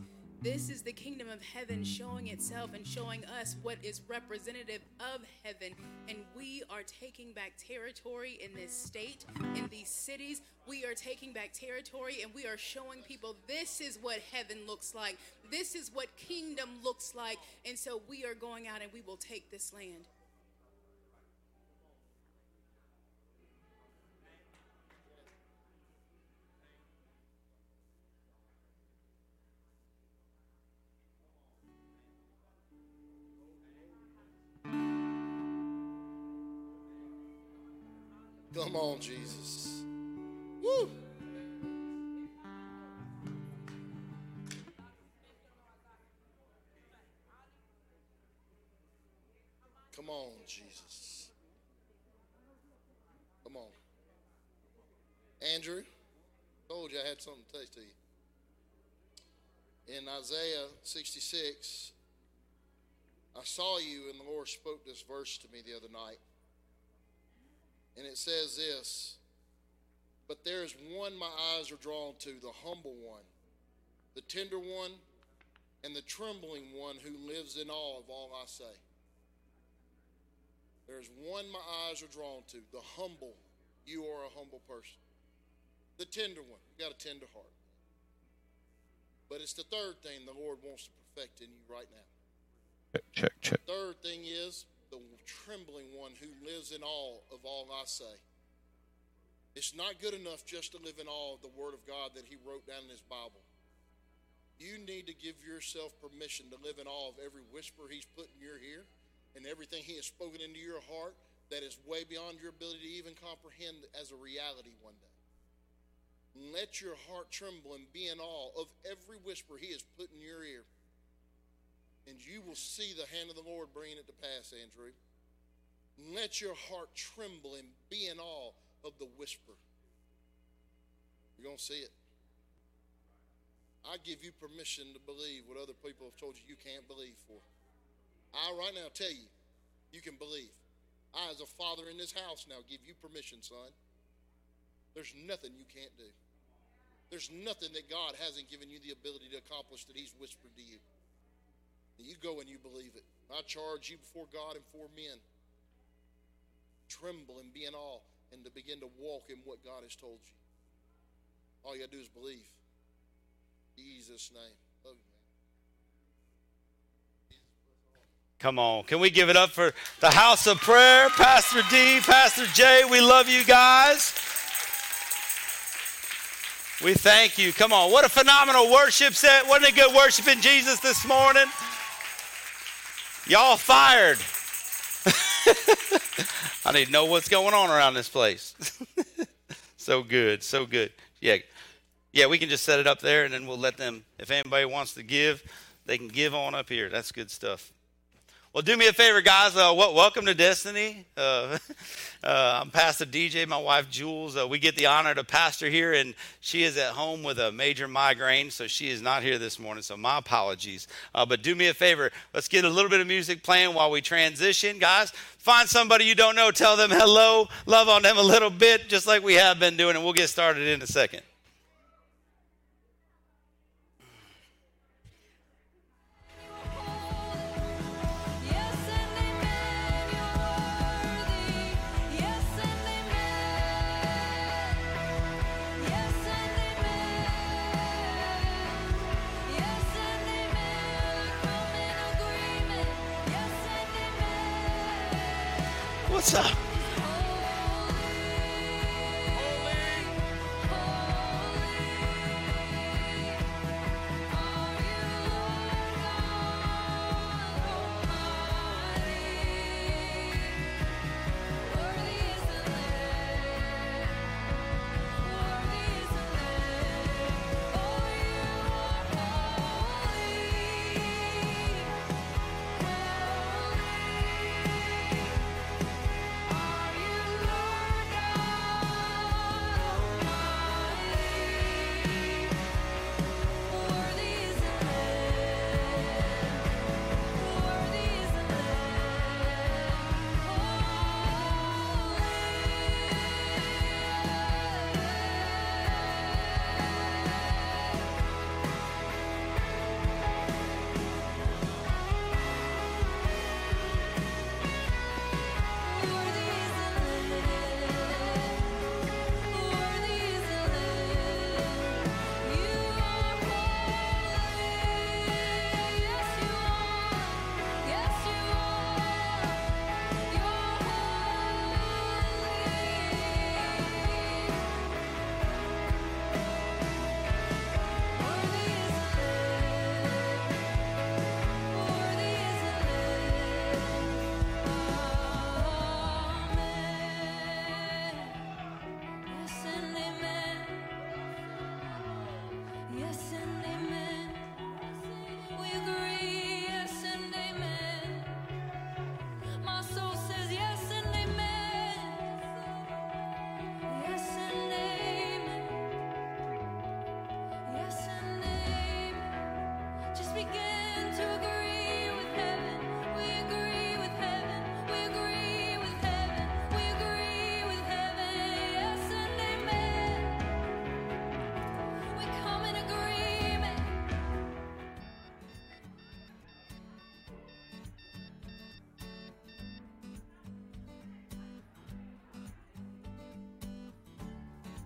Speaker 1: This is the kingdom of heaven showing itself and showing us what is representative of heaven. And we are taking back territory in this state, in these cities. We are taking back territory and we are showing people this is what heaven looks like. This is what kingdom looks like. And so we are going out and we will take this land.
Speaker 6: Come on, Jesus. Woo. Come on, Jesus. Come on. Andrew, told you I had something to say to you. In Isaiah 66, I saw you and the Lord spoke this verse to me the other night. And it says this But there is one my eyes are drawn to, the humble one, the tender one, and the trembling one who lives in awe of all I say. There's one my eyes are drawn to, the humble. You are a humble person. The tender one, you got a tender heart. But it's the third thing the Lord wants to perfect in you right now.
Speaker 7: Check, check, check.
Speaker 6: Third thing is the trembling one who lives in awe of all I say. It's not good enough just to live in awe of the Word of God that He wrote down in His Bible. You need to give yourself permission to live in awe of every whisper He's put in your ear and everything He has spoken into your heart that is way beyond your ability to even comprehend as a reality one day. Let your heart tremble and be in awe of every whisper He has put in your ear. And you will see the hand of the Lord bringing it to pass, Andrew. Let your heart tremble and be in awe of the whisper. You're going to see it. I give you permission to believe what other people have told you you can't believe for. I right now tell you, you can believe. I, as a father in this house now, give you permission, son. There's nothing you can't do. There's nothing that God hasn't given you the ability to accomplish that He's whispered to you. You go and you believe it. I charge you before God and before men. Tremble and be in awe and to begin to walk in what God has told you. All you got to do is believe. Jesus' name. Love you, man.
Speaker 5: Come on. Can we give it up for the house of prayer? Pastor D, Pastor J, we love you guys. We thank you. Come on. What a phenomenal worship set. Wasn't it good worshiping Jesus this morning? Y'all fired. I need to know what's going on around this place. so good. So good. Yeah. Yeah, we can just set it up there and then we'll let them, if anybody wants to give, they can give on up here. That's good stuff. Well, do me a favor, guys. Uh, wel- welcome to Destiny. Uh, uh, I'm Pastor DJ, my wife Jules. Uh, we get the honor to pastor here, and she is at home with a major migraine, so she is not here this morning. So my apologies. Uh, but do me a favor. Let's get a little bit of music playing while we transition, guys. Find somebody you don't know, tell them hello, love on them a little bit, just like we have been doing, and we'll get started in a second.
Speaker 3: Amen.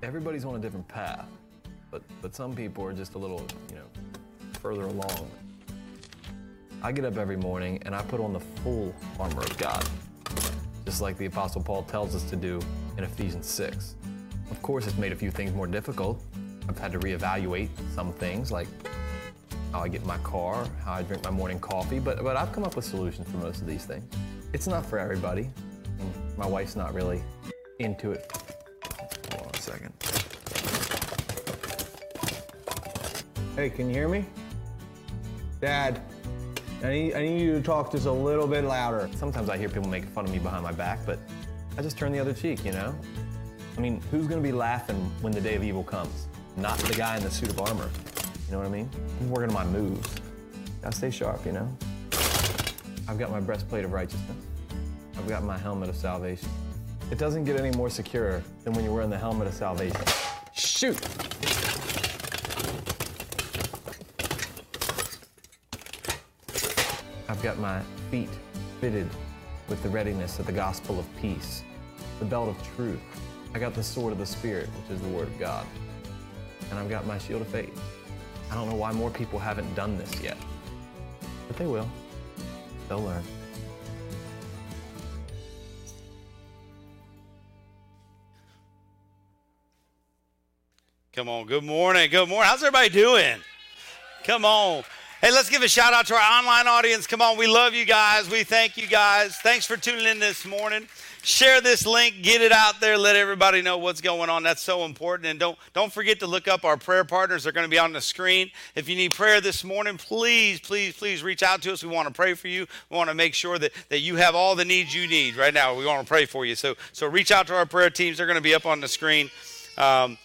Speaker 7: Everybody's on a different path, but but some people are just a little, you know, further along. I get up every morning and I put on the full armor of God, just like the Apostle Paul tells us to do in Ephesians 6. Of course, it's made a few things more difficult. I've had to reevaluate some things like how I get in my car, how I drink my morning coffee, but, but I've come up with solutions for most of these things. It's not for everybody. My wife's not really into it. Hey, can you hear me? Dad, I need, I need you to talk just a little bit louder. Sometimes I hear people making fun of me behind my back, but I just turn the other cheek, you know? I mean, who's gonna be laughing when the day of evil comes? Not the guy in the suit of armor. You know what I mean? I'm working on my moves. Gotta stay sharp, you know? I've got my breastplate of righteousness. I've got my helmet of salvation. It doesn't get any more secure than when you're wearing the helmet of salvation. Shoot! I've got my feet fitted with the readiness of the gospel of peace, the belt of truth. I got the sword of the Spirit, which is the word of God. And I've got my shield of faith. I don't know why more people haven't done this yet, but they will. They'll learn.
Speaker 5: Come on. Good morning. Good morning. How's everybody doing? Come on. Hey, let's give a shout out to our online audience. Come on. We love you guys. We thank you guys. Thanks for tuning in this morning. Share this link, get it out there, let everybody know what's going on. That's so important. And don't don't forget to look up our prayer partners. They're going to be on the screen. If you need prayer this morning, please, please, please reach out to us. We want to pray for you. We want to make sure that, that you have all the needs you need right now. We want to pray for you. So so reach out to our prayer teams. They're going to be up on the screen. Um,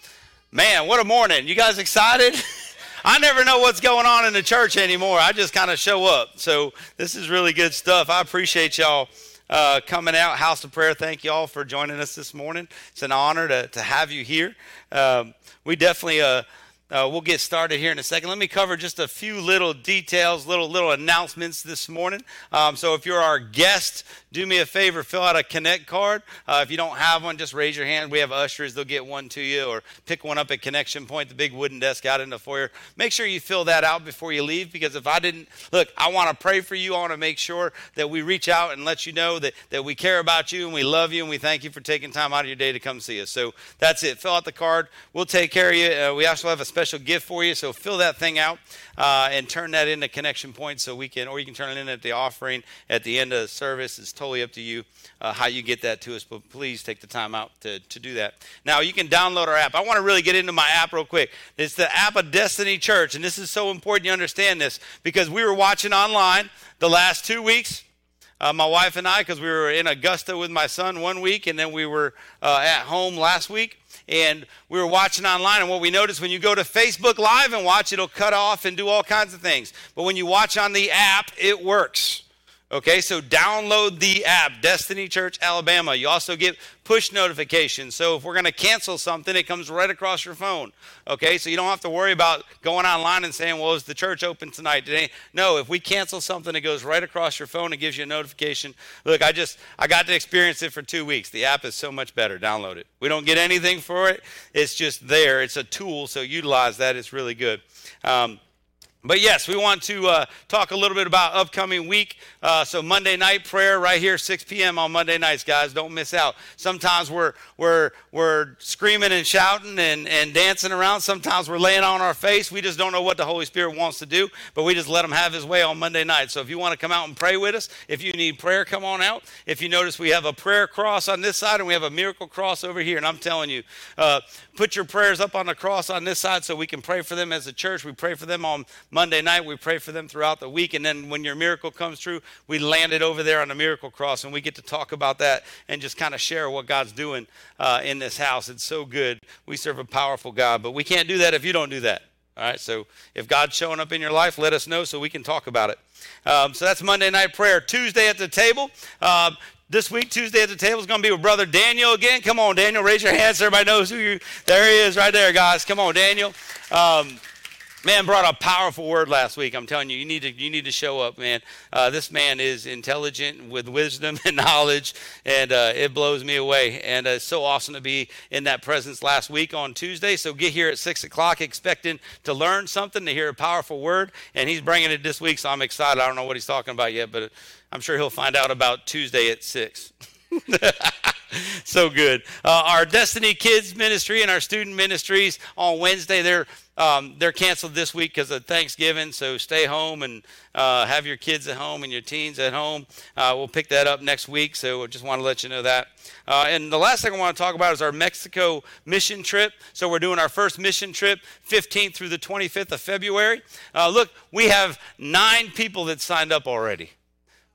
Speaker 5: Man, what a morning. You guys excited? I never know what's going on in the church anymore. I just kind of show up. So this is really good stuff. I appreciate y'all uh, coming out. House of Prayer, thank y'all for joining us this morning. It's an honor to, to have you here. Um, we definitely. Uh, uh, we'll get started here in a second. Let me cover just a few little details, little little announcements this morning. Um, so if you're our guest, do me a favor, fill out a Connect card. Uh, if you don't have one, just raise your hand. We have ushers; they'll get one to you, or pick one up at Connection Point, the big wooden desk out in the foyer. Make sure you fill that out before you leave, because if I didn't look, I want to pray for you. I want to make sure that we reach out and let you know that that we care about you and we love you and we thank you for taking time out of your day to come see us. So that's it. Fill out the card. We'll take care of you. Uh, we also have a special gift for you, so fill that thing out uh, and turn that into connection Point so we can, or you can turn it in at the offering at the end of the service. It's totally up to you uh, how you get that to us, but please take the time out to, to do that. Now, you can download our app. I want to really get into my app real quick. It's the app of Destiny Church, and this is so important you understand this because we were watching online the last two weeks. Uh, my wife and I, because we were in Augusta with my son one week, and then we were uh, at home last week and we were watching online and what we noticed when you go to facebook live and watch it'll cut off and do all kinds of things but when you watch on the app it works Okay, so download the app, Destiny Church Alabama. You also get push notifications. So if we're going to cancel something, it comes right across your phone. Okay, so you don't have to worry about going online and saying, well, is the church open tonight? Today? No, if we cancel something, it goes right across your phone and gives you a notification. Look, I just, I got to experience it for two weeks. The app is so much better. Download it. We don't get anything for it, it's just there. It's a tool, so utilize that. It's really good. Um, but yes, we want to uh, talk a little bit about upcoming week. Uh, so Monday night prayer right here, 6 p.m. on Monday nights, guys. Don't miss out. Sometimes we're we're we're screaming and shouting and, and dancing around. Sometimes we're laying on our face. We just don't know what the Holy Spirit wants to do, but we just let Him have His way on Monday night. So if you want to come out and pray with us, if you need prayer, come on out. If you notice, we have a prayer cross on this side and we have a miracle cross over here. And I'm telling you, uh, put your prayers up on the cross on this side so we can pray for them as a church. We pray for them on Monday night. We pray for them throughout the week. And then when your miracle comes true, we land it over there on the miracle cross and we get to talk about that and just kind of share what God's doing uh, in this house. It's so good. We serve a powerful God, but we can't do that if you don't do that. All right, so if God's showing up in your life, let us know so we can talk about it. Um, so that's Monday night prayer. Tuesday at the table. Um, this week, Tuesday at the table is going to be with Brother Daniel again. Come on, Daniel, raise your hands everybody knows who you. There he is, right there, guys. Come on, Daniel. Um, Man brought a powerful word last week. I'm telling you, you need to you need to show up, man. Uh, this man is intelligent with wisdom and knowledge, and uh, it blows me away. And uh, it's so awesome to be in that presence last week on Tuesday. So get here at six o'clock, expecting to learn something, to hear a powerful word, and he's bringing it this week. So I'm excited. I don't know what he's talking about yet, but I'm sure he'll find out about Tuesday at six. so good. Uh, our Destiny Kids ministry and our student ministries on Wednesday, they're um, they're canceled this week because of Thanksgiving. So stay home and uh, have your kids at home and your teens at home. Uh, we'll pick that up next week. So I just want to let you know that. Uh, and the last thing I want to talk about is our Mexico mission trip. So we're doing our first mission trip, 15th through the 25th of February. Uh, look, we have nine people that signed up already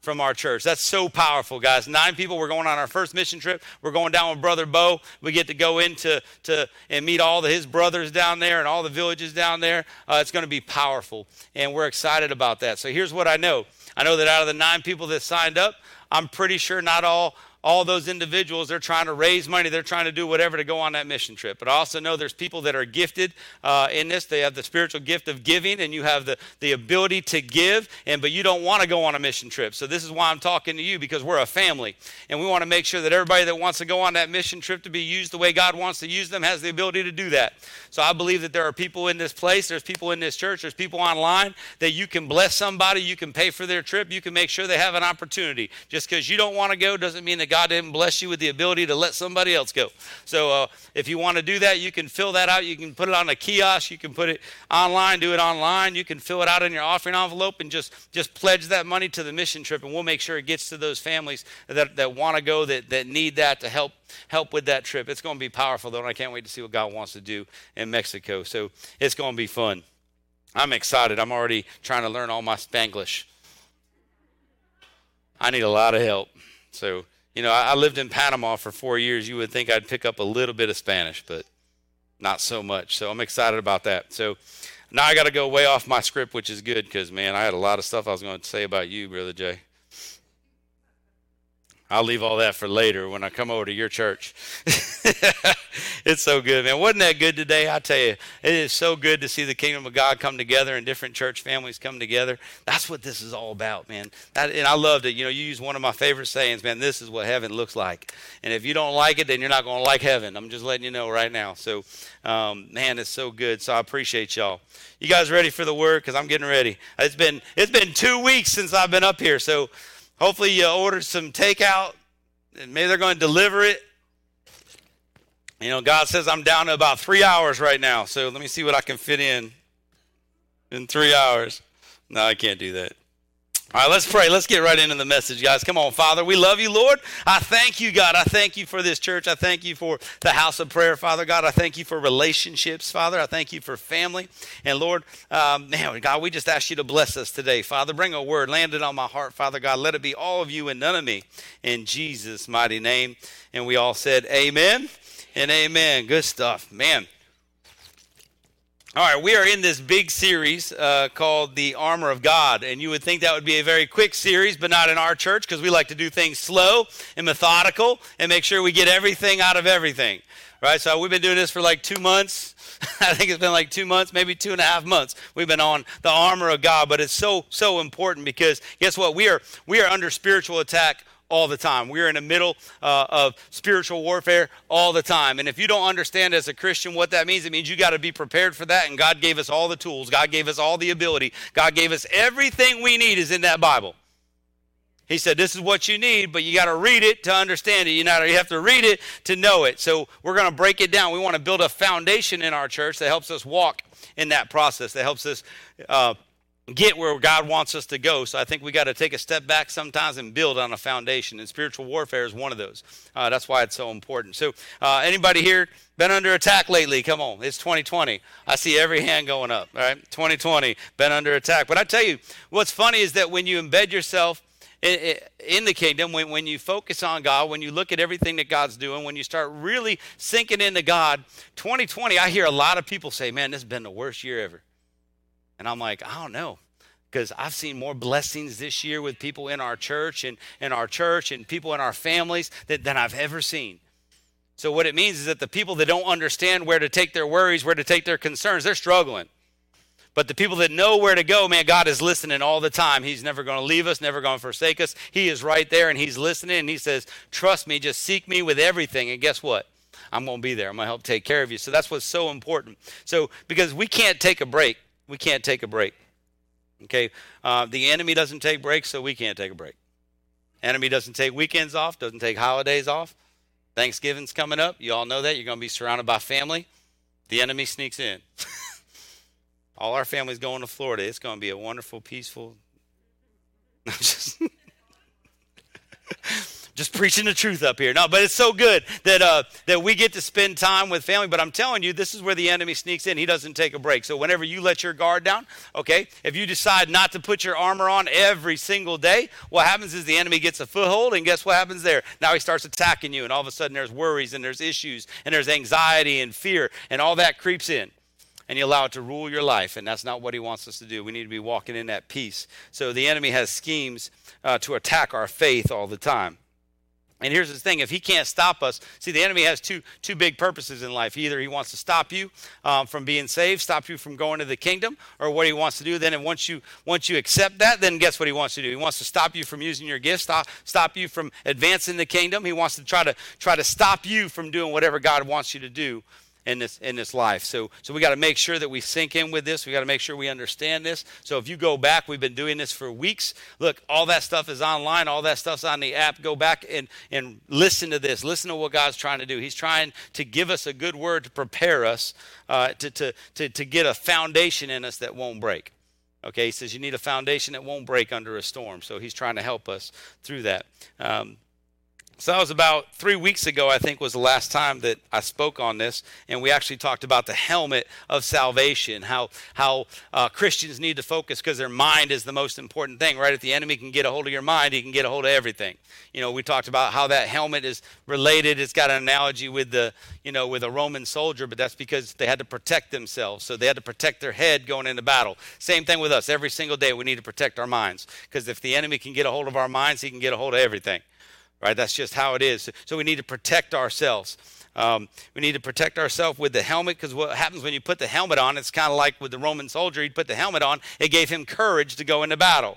Speaker 5: from our church. That's so powerful, guys. Nine people. We're going on our first mission trip. We're going down with Brother Bo. We get to go into to and meet all of his brothers down there and all the villages down there. Uh, it's going to be powerful, and we're excited about that. So here's what I know. I know that out of the nine people that signed up, I'm pretty sure not all all those individuals they're trying to raise money they're trying to do whatever to go on that mission trip. But i also know there's people that are gifted uh, in this. They have the spiritual gift of giving and you have the, the ability to give and but you don't want to go on a mission trip. So this is why i'm talking to you because we're a family and we want to make sure that everybody that wants to go on that mission trip to be used the way god wants to use them has the ability to do that. So i believe that there are people in this place there's people in this church there's people online that you can bless somebody you can pay for their trip you can make sure they have an opportunity. Just because you don't want to go doesn't mean that god didn't bless you with the ability to let somebody else go. So uh, if you want to do that you can fill that out. You can put it on a kiosk. You can put it online do it online. You can fill it out in your offering envelope and just just pledge that money to the mission trip and we'll make sure it gets to those families that, that want to go that, that need that to help help with that trip. It's going to be powerful though and i can't wait to see what god wants to do in mexico. So it's going to be fun. I'm excited. I'm already trying to learn all my spanglish. I need a lot of help. So you know I, lived in panama for four years. You would think i'd pick up a little bit of spanish but not so much. So i'm excited about that. So now i got to go way off my script which is good because man i had a lot of stuff i was going to say about you brother jay I'll leave all that for later when I come over to your church. it's so good, man. Wasn't that good today? I tell you, it is so good to see the kingdom of God come together and different church families come together. That's what this is all about, man. That, and I loved it. You know, you use one of my favorite sayings, man. This is what heaven looks like. And if you don't like it, then you're not going to like heaven. I'm just letting you know right now. So, um, man, it's so good. So I appreciate y'all. You guys ready for the word? Because I'm getting ready. It's been it's been two weeks since I've been up here. So. Hopefully, you ordered some takeout, and maybe they're going to deliver it. You know, God says I'm down to about three hours right now, so let me see what I can fit in in three hours. No, I can't do that. All right, let's pray. Let's get right into the message, guys. Come on, Father. We love you, Lord. I thank you, God. I thank you for this church. I thank you for the house of prayer, Father God. I thank you for relationships, Father. I thank you for family. And Lord, um, man, God, we just ask you to bless us today, Father. Bring a word, land it on my heart, Father God. Let it be all of you and none of me. In Jesus' mighty name. And we all said, Amen and amen. Good stuff, man. All right, we are in this big series uh, called The Armor of God. And you would think that would be a very quick series, but not in our church because we like to do things slow and methodical and make sure we get everything out of everything. Right? So we've been doing this for like two months. I think it's been like two months, maybe two and a half months. We've been on the armor of God, but it's so, so important because guess what? We are, we are under spiritual attack all the time. We're in the middle uh, of spiritual warfare all the time. And if you don't understand as a Christian what that means, it means you got to be prepared for that. And God gave us all the tools, God gave us all the ability, God gave us everything we need is in that Bible. He said, This is what you need, but you got to read it to understand it. You, know, you have to read it to know it. So we're going to break it down. We want to build a foundation in our church that helps us walk in that process, that helps us uh, get where God wants us to go. So I think we got to take a step back sometimes and build on a foundation. And spiritual warfare is one of those. Uh, that's why it's so important. So uh, anybody here been under attack lately? Come on, it's 2020. I see every hand going up. All right, 2020 been under attack. But I tell you, what's funny is that when you embed yourself in the kingdom, when, when you focus on God, when you look at everything that God's doing, when you start really sinking into God, 2020, I hear a lot of people say, man, this has been the worst year ever. And I'm like, I don't know. Because I've seen more blessings this year with people in our church and in our church and people in our families that, than I've ever seen. So what it means is that the people that don't understand where to take their worries, where to take their concerns, they're struggling. But the people that know where to go, man, God is listening all the time. He's never going to leave us, never going to forsake us. He is right there and He's listening. And He says, Trust me, just seek me with everything. And guess what? I'm going to be there. I'm going to help take care of you. So that's what's so important. So, because we can't take a break, we can't take a break. Okay? Uh, the enemy doesn't take breaks, so we can't take a break. Enemy doesn't take weekends off, doesn't take holidays off. Thanksgiving's coming up. You all know that. You're going to be surrounded by family. The enemy sneaks in. all our family's going to Florida. It's going to be a wonderful, peaceful. just, just preaching the truth up here. No, but it's so good that uh, that we get to spend time with family. But I'm telling you, this is where the enemy sneaks in. He doesn't take a break. So whenever you let your guard down, okay, if you decide not to put your armor on every single day, what happens is the enemy gets a foothold, and guess what happens there? Now he starts attacking you, and all of a sudden there's worries and there's issues and there's anxiety and fear, and all that creeps in and you allow it to rule your life. And that's not what he wants us to do. We need to be walking in that peace. So the enemy has schemes uh, to attack our faith all the time. And here's the thing: if he can't stop us, see, the enemy has two two big purposes in life. Either he wants to stop you um, from being saved, stop you from going to the kingdom, or what he wants to do. Then, and once you once you accept that, then guess what he wants to do? He wants to stop you from using your gifts, stop stop you from advancing the kingdom. He wants to try to try to stop you from doing whatever God wants you to do in this in this life. So so we got to make sure that we sink in with this. We got to make sure we understand this. So if you go back, we've been doing this for weeks. Look, all that stuff is online. All that stuff's on the app. Go back and and listen to this. Listen to what God's trying to do. He's trying to give us a good word to prepare us uh, to, to to to get a foundation in us that won't break. Okay, he says you need a foundation that won't break under a storm. So he's trying to help us through that. Um, so that was about three weeks ago, I think, was the last time that I spoke on this, and we actually talked about the helmet of salvation, how how uh, Christians need to focus because their mind is the most important thing, right? If the enemy can get a hold of your mind, he can get a hold of everything. You know, we talked about how that helmet is related. It's got an analogy with the you know with a Roman soldier, but that's because they had to protect themselves, so they had to protect their head going into battle. Same thing with us. Every single day, we need to protect our minds because if the enemy can get a hold of our minds, he can get a hold of everything right? That's just how it is. So we need to protect ourselves. Um, we need to protect ourselves with the helmet because what happens when you put the helmet on, it's kind of like with the Roman soldier, he'd put the helmet on, it gave him courage to go into battle.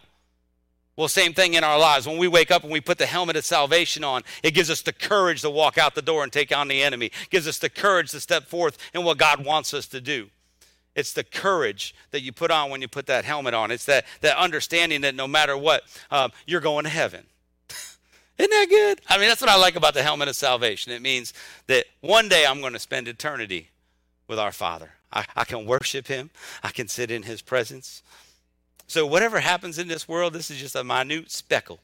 Speaker 5: Well, same thing in our lives. When we wake up and we put the helmet of salvation on, it gives us the courage to walk out the door and take on the enemy. It gives us the courage to step forth in what God wants us to do. It's the courage that you put on when you put that helmet on. It's that, that understanding that no matter what, um, you're going to heaven. Isn't that good? I mean, that's what I like about the helmet of salvation. It means that one day I'm going to spend eternity with our Father. I, I can worship Him, I can sit in His presence. So, whatever happens in this world, this is just a minute speckle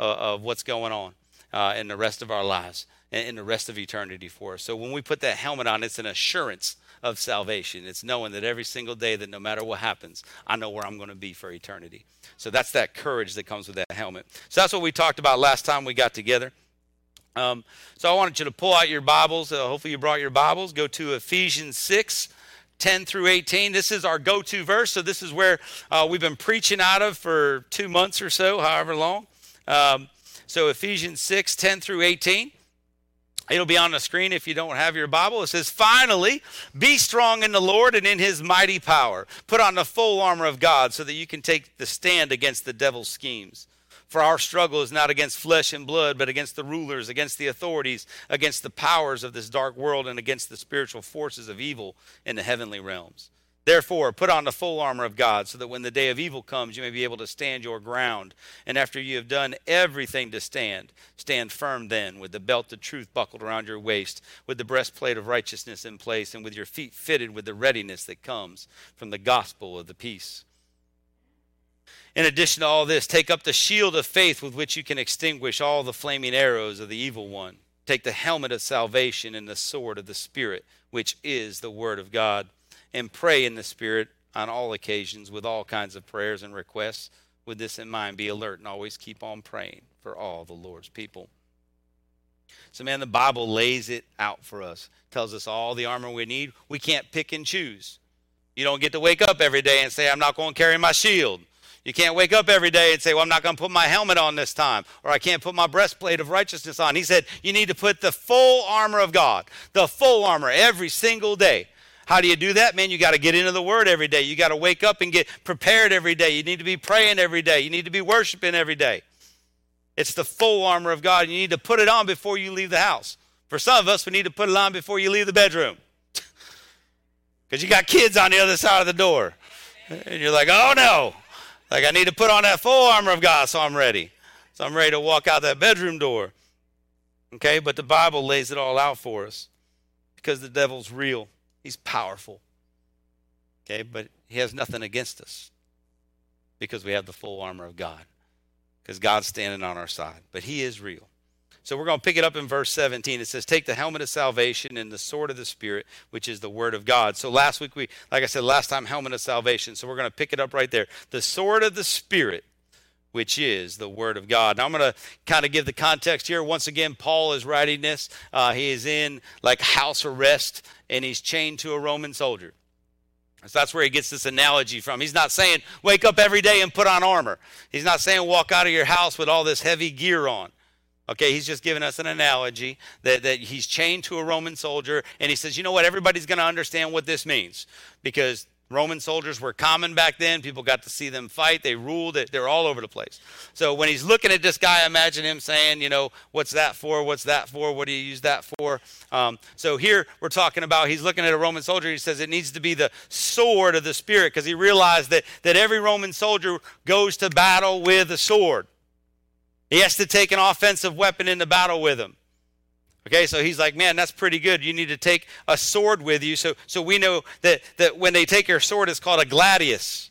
Speaker 5: uh, of what's going on uh, in the rest of our lives and in the rest of eternity for us. So, when we put that helmet on, it's an assurance of salvation. It's knowing that every single day, that no matter what happens, I know where I'm going to be for eternity. So that's that courage that comes with that helmet. So that's what we talked about last time we got together. Um, so I wanted you to pull out your Bibles. Uh, hopefully, you brought your Bibles. Go to Ephesians 6. 10 through 18. This is our go to verse. So, this is where uh, we've been preaching out of for two months or so, however long. Um, so, Ephesians 6 10 through 18. It'll be on the screen if you don't have your Bible. It says, Finally, be strong in the Lord and in his mighty power. Put on the full armor of God so that you can take the stand against the devil's schemes. For our struggle is not against flesh and blood, but against the rulers, against the authorities, against the powers of this dark world, and against the spiritual forces of evil in the heavenly realms. Therefore, put on the full armor of God, so that when the day of evil comes, you may be able to stand your ground. And after you have done everything to stand, stand firm then, with the belt of truth buckled around your waist, with the breastplate of righteousness in place, and with your feet fitted with the readiness that comes from the gospel of the peace. In addition to all this, take up the shield of faith with which you can extinguish all the flaming arrows of the evil one. Take the helmet of salvation and the sword of the Spirit, which is the Word of God and pray in the Spirit on all occasions with all kinds of prayers and requests. With this in mind, be alert and always keep on praying for all the Lord's people. So, man, the Bible lays it out for us, tells us all the armor we need. We can't pick and choose. You don't get to wake up every day and say, I'm not going to carry my shield. You can't wake up every day and say, Well, I'm not going to put my helmet on this time, or I can't put my breastplate of righteousness on. He said, You need to put the full armor of God, the full armor every single day. How do you do that? Man, you got to get into the Word every day. You got to wake up and get prepared every day. You need to be praying every day. You need to be worshiping every day. It's the full armor of God. You need to put it on before you leave the house. For some of us, we need to put it on before you leave the bedroom. Because you got kids on the other side of the door. And you're like, oh no. Like, I need to put on that full armor of God so I'm ready. So I'm ready to walk out that bedroom door. Okay, but the Bible lays it all out for us because the devil's real. He's powerful. Okay, but he has nothing against us because we have the full armor of God. Because God's standing on our side. But he is real. So we're going to pick it up in verse 17. It says, Take the helmet of salvation and the sword of the Spirit, which is the word of God. So last week, we, like I said, last time, helmet of salvation. So we're going to pick it up right there. The sword of the Spirit, which is the word of God. Now I'm going to kind of give the context here. Once again, Paul is writing this. Uh, he is in like house arrest and he's chained to a Roman soldier. So that's where he gets this analogy from. He's not saying wake up every day and put on armor. He's not saying walk out of your house with all this heavy gear on. Okay, he's just giving us an analogy that, that he's chained to a Roman soldier, and he says, you know what, everybody's going to understand what this means because Roman soldiers were common back then. People got to see them fight. They ruled it. They're all over the place. So when he's looking at this guy, imagine him saying, you know, what's that for? What's that for? What do you use that for? Um, so here we're talking about he's looking at a Roman soldier. He says it needs to be the sword of the Spirit because he realized that, that every Roman soldier goes to battle with a sword. He has to take an offensive weapon into battle with him. Okay, so he's like, man, that's pretty good. You need to take a sword with you. So, so we know that, that when they take your sword, it's called a gladius.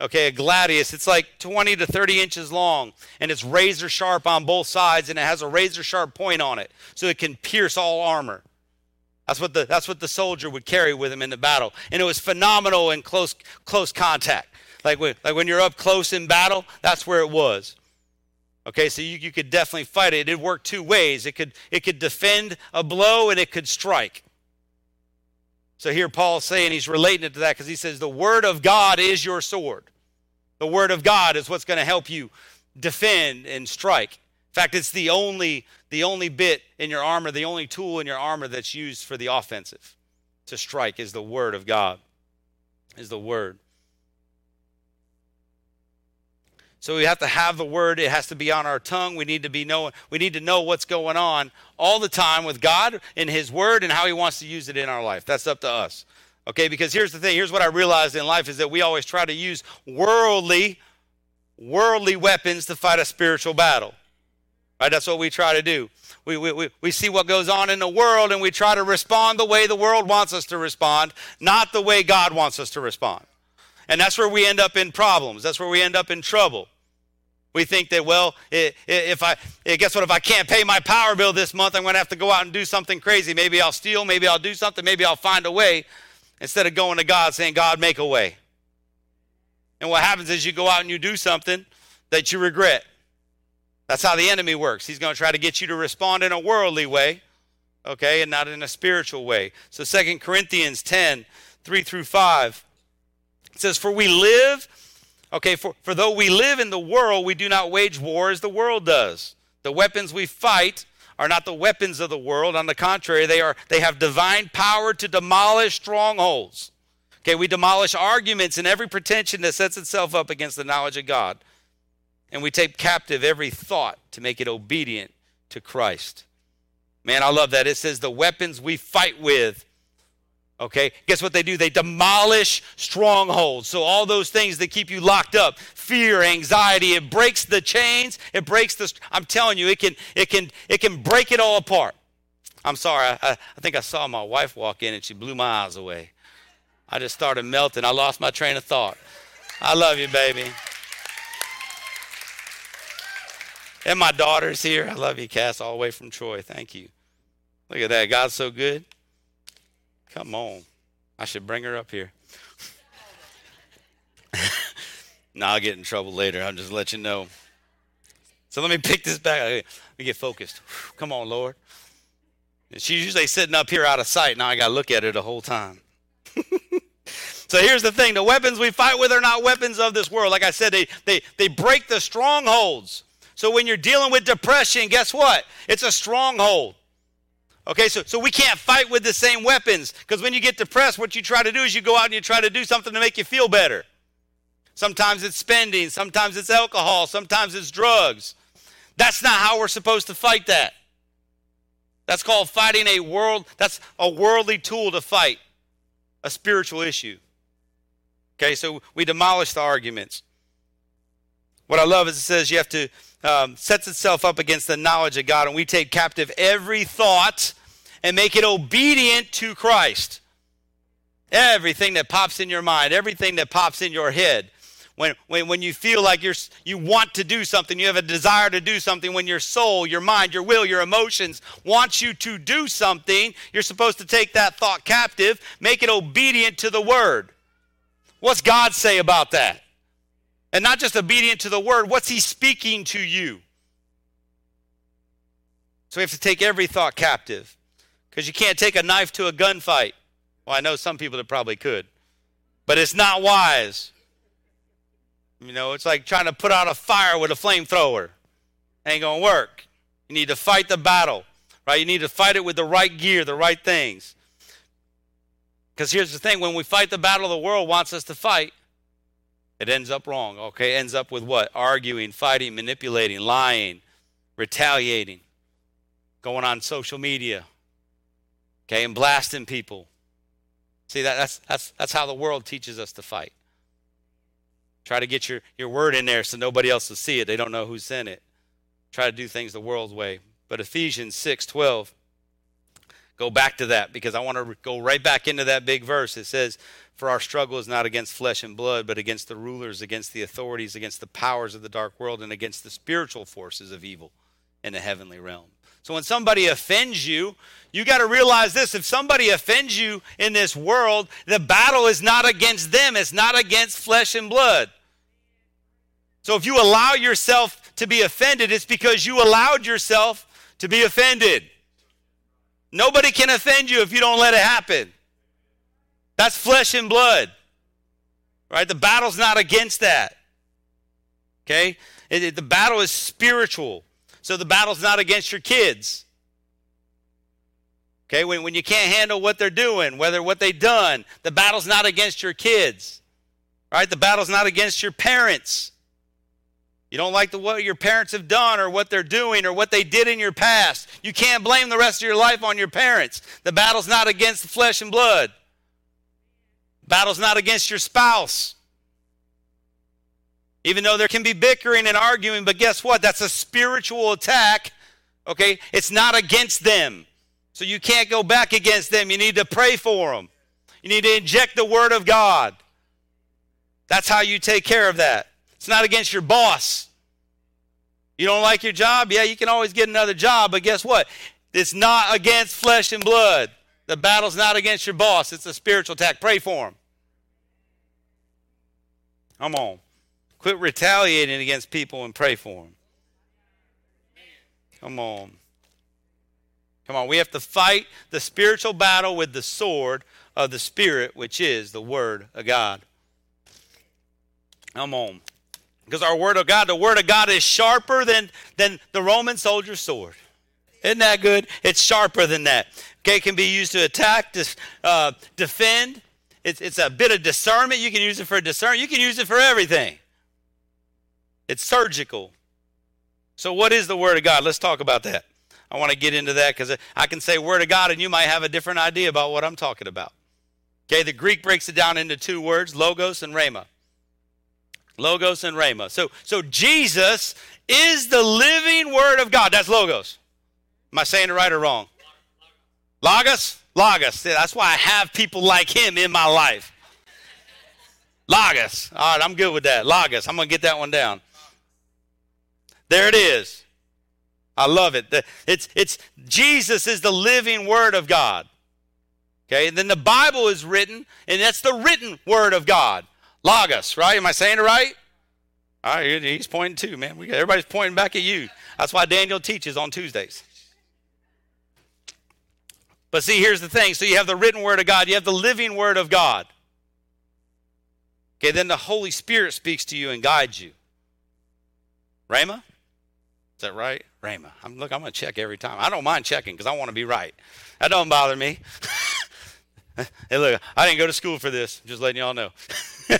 Speaker 5: Okay, a gladius. It's like 20 to 30 inches long, and it's razor sharp on both sides, and it has a razor sharp point on it, so it can pierce all armor. That's what the, that's what the soldier would carry with him in the battle. And it was phenomenal in close, close contact. Like when, like when you're up close in battle, that's where it was. Okay, so you, you could definitely fight it. It worked two ways. It could it could defend a blow and it could strike. So here Paul's saying he's relating it to that because he says the word of God is your sword. The word of God is what's going to help you defend and strike. In fact, it's the only the only bit in your armor, the only tool in your armor that's used for the offensive. To strike is the word of God. Is the word. So we have to have the word. It has to be on our tongue. We need to be knowing. We need to know what's going on all the time with God and His word and how He wants to use it in our life. That's up to us. Okay, because here's the thing. Here's what I realized in life is that we always try to use worldly, worldly weapons to fight a spiritual battle. Right? That's what we try to do. We, we, we, we see what goes on in the world and we try to respond the way the world wants us to respond, not the way God wants us to respond. And that's where we end up in problems. That's where we end up in trouble. We think that, well, if I, guess what, if I can't pay my power bill this month, I'm going to have to go out and do something crazy. Maybe I'll steal, maybe I'll do something, maybe I'll find a way, instead of going to God saying, God, make a way. And what happens is you go out and you do something that you regret. That's how the enemy works. He's going to try to get you to respond in a worldly way, okay, and not in a spiritual way. So Second Corinthians 10, 3 through 5, it says, For we live Okay, for, for though we live in the world, we do not wage war as the world does. The weapons we fight are not the weapons of the world. On the contrary, they are they have divine power to demolish strongholds. Okay, we demolish arguments and every pretension that sets itself up against the knowledge of God. And we take captive every thought to make it obedient to Christ. Man, I love that. It says the weapons we fight with Okay, guess what they do? They demolish strongholds. So, all those things that keep you locked up fear, anxiety it breaks the chains, it breaks the. I'm telling you, it can, it can, it can break it all apart. I'm sorry, I, I, I think I saw my wife walk in and she blew my eyes away. I just started melting. I lost my train of thought. I love you, baby. And my daughter's here. I love you, Cass, all the way from Troy. Thank you. Look at that. God's so good. Come on. I should bring her up here. now I'll get in trouble later. I'll just let you know. So let me pick this back. Let me get focused. Come on, Lord. She's usually sitting up here out of sight. Now I got to look at her the whole time. so here's the thing the weapons we fight with are not weapons of this world. Like I said, they, they, they break the strongholds. So when you're dealing with depression, guess what? It's a stronghold. Okay, so, so we can't fight with the same weapons because when you get depressed, what you try to do is you go out and you try to do something to make you feel better. Sometimes it's spending, sometimes it's alcohol, sometimes it's drugs. That's not how we're supposed to fight that. That's called fighting a world, that's a worldly tool to fight a spiritual issue. Okay, so we demolish the arguments. What I love is it says you have to um, sets itself up against the knowledge of God, and we take captive every thought and make it obedient to Christ. Everything that pops in your mind, everything that pops in your head. When, when, when you feel like you're, you want to do something, you have a desire to do something, when your soul, your mind, your will, your emotions wants you to do something, you're supposed to take that thought captive, make it obedient to the word. What's God say about that? And not just obedient to the word, what's he speaking to you? So we have to take every thought captive because you can't take a knife to a gunfight. Well, I know some people that probably could, but it's not wise. You know, it's like trying to put out a fire with a flamethrower. Ain't gonna work. You need to fight the battle, right? You need to fight it with the right gear, the right things. Because here's the thing when we fight the battle the world wants us to fight, it ends up wrong, okay? Ends up with what? Arguing, fighting, manipulating, lying, retaliating, going on social media, okay, and blasting people. See, that, that's, that's, that's how the world teaches us to fight. Try to get your, your word in there so nobody else will see it. They don't know who's in it. Try to do things the world's way. But Ephesians 6 12, go back to that because I want to go right back into that big verse. It says, For our struggle is not against flesh and blood, but against the rulers, against the authorities, against the powers of the dark world, and against the spiritual forces of evil in the heavenly realm. So when somebody offends you, you got to realize this. If somebody offends you in this world, the battle is not against them, it's not against flesh and blood. So if you allow yourself to be offended, it's because you allowed yourself to be offended. Nobody can offend you if you don't let it happen. That's flesh and blood. Right? The battle's not against that. Okay? It, it, the battle is spiritual. So the battle's not against your kids. Okay, when, when you can't handle what they're doing, whether what they've done, the battle's not against your kids. Right? The battle's not against your parents. You don't like the, what your parents have done or what they're doing or what they did in your past. You can't blame the rest of your life on your parents. The battle's not against the flesh and blood. Battle's not against your spouse. Even though there can be bickering and arguing, but guess what? That's a spiritual attack. Okay? It's not against them. So you can't go back against them. You need to pray for them. You need to inject the word of God. That's how you take care of that. It's not against your boss. You don't like your job? Yeah, you can always get another job, but guess what? It's not against flesh and blood. The battle's not against your boss, it's a spiritual attack. Pray for him. Come on. Quit retaliating against people and pray for them. Come on. Come on. We have to fight the spiritual battle with the sword of the Spirit, which is the Word of God. Come on. Because our Word of God, the Word of God is sharper than, than the Roman soldier's sword. Isn't that good? It's sharper than that. Okay, it can be used to attack, to uh, defend. It's, it's a bit of discernment. You can use it for discernment. You can use it for everything. It's surgical. So, what is the Word of God? Let's talk about that. I want to get into that because I can say Word of God and you might have a different idea about what I'm talking about. Okay, the Greek breaks it down into two words logos and rhema. Logos and rhema. So, so Jesus is the living Word of God. That's logos. Am I saying it right or wrong? Logos? Logos. That's why I have people like him in my life. Logos. All right, I'm good with that. Logos. I'm going to get that one down. There it is. I love it. It's, it's Jesus is the living word of God. Okay, and then the Bible is written, and that's the written word of God. Logos, right? Am I saying it right? All right, he's pointing too, man. We, everybody's pointing back at you. That's why Daniel teaches on Tuesdays. But see, here's the thing. So you have the written word of God, you have the living word of God. Okay, then the Holy Spirit speaks to you and guides you. Rhema? Is that right? Rhema. I'm, look, I'm going to check every time. I don't mind checking because I want to be right. That don't bother me. hey, look, I didn't go to school for this. Just letting y'all know.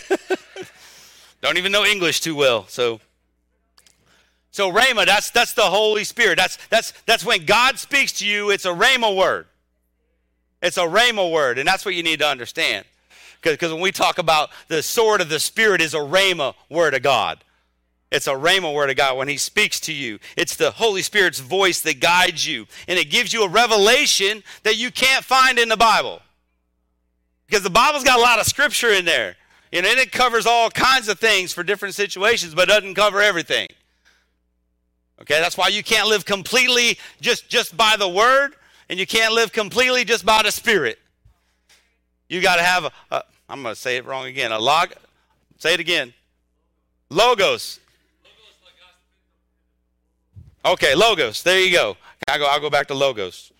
Speaker 5: don't even know English too well. So, so Rhema, that's that's the Holy Spirit. That's that's that's when God speaks to you. It's a Rhema word. It's a Rhema word, and that's what you need to understand. Because when we talk about the sword of the Spirit is a Rhema word of God. It's a Rhema word of God when He speaks to you. It's the Holy Spirit's voice that guides you. And it gives you a revelation that you can't find in the Bible. Because the Bible's got a lot of scripture in there. You know, and it covers all kinds of things for different situations, but doesn't cover everything. Okay, that's why you can't live completely just, just by the word, and you can't live completely just by the spirit. You got to have a, a, I'm going to say it wrong again, a log, say it again. Logos. Okay, logos. There you go. I'll go, I'll go back to logos.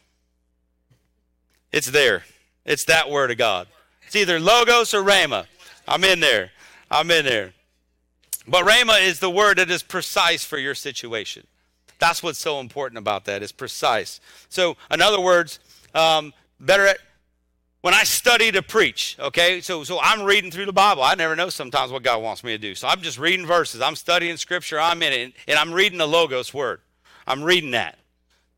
Speaker 5: It's there. It's that word of God. It's either logos or rhema. I'm in there. I'm in there. But rhema is the word that is precise for your situation. That's what's so important about that. It's precise. So, in other words, um, better at, when I study to preach, okay, so so I'm reading through the Bible. I never know sometimes what God wants me to do. So I'm just reading verses. I'm studying scripture. I'm in it, and I'm reading the Logos word. I'm reading that.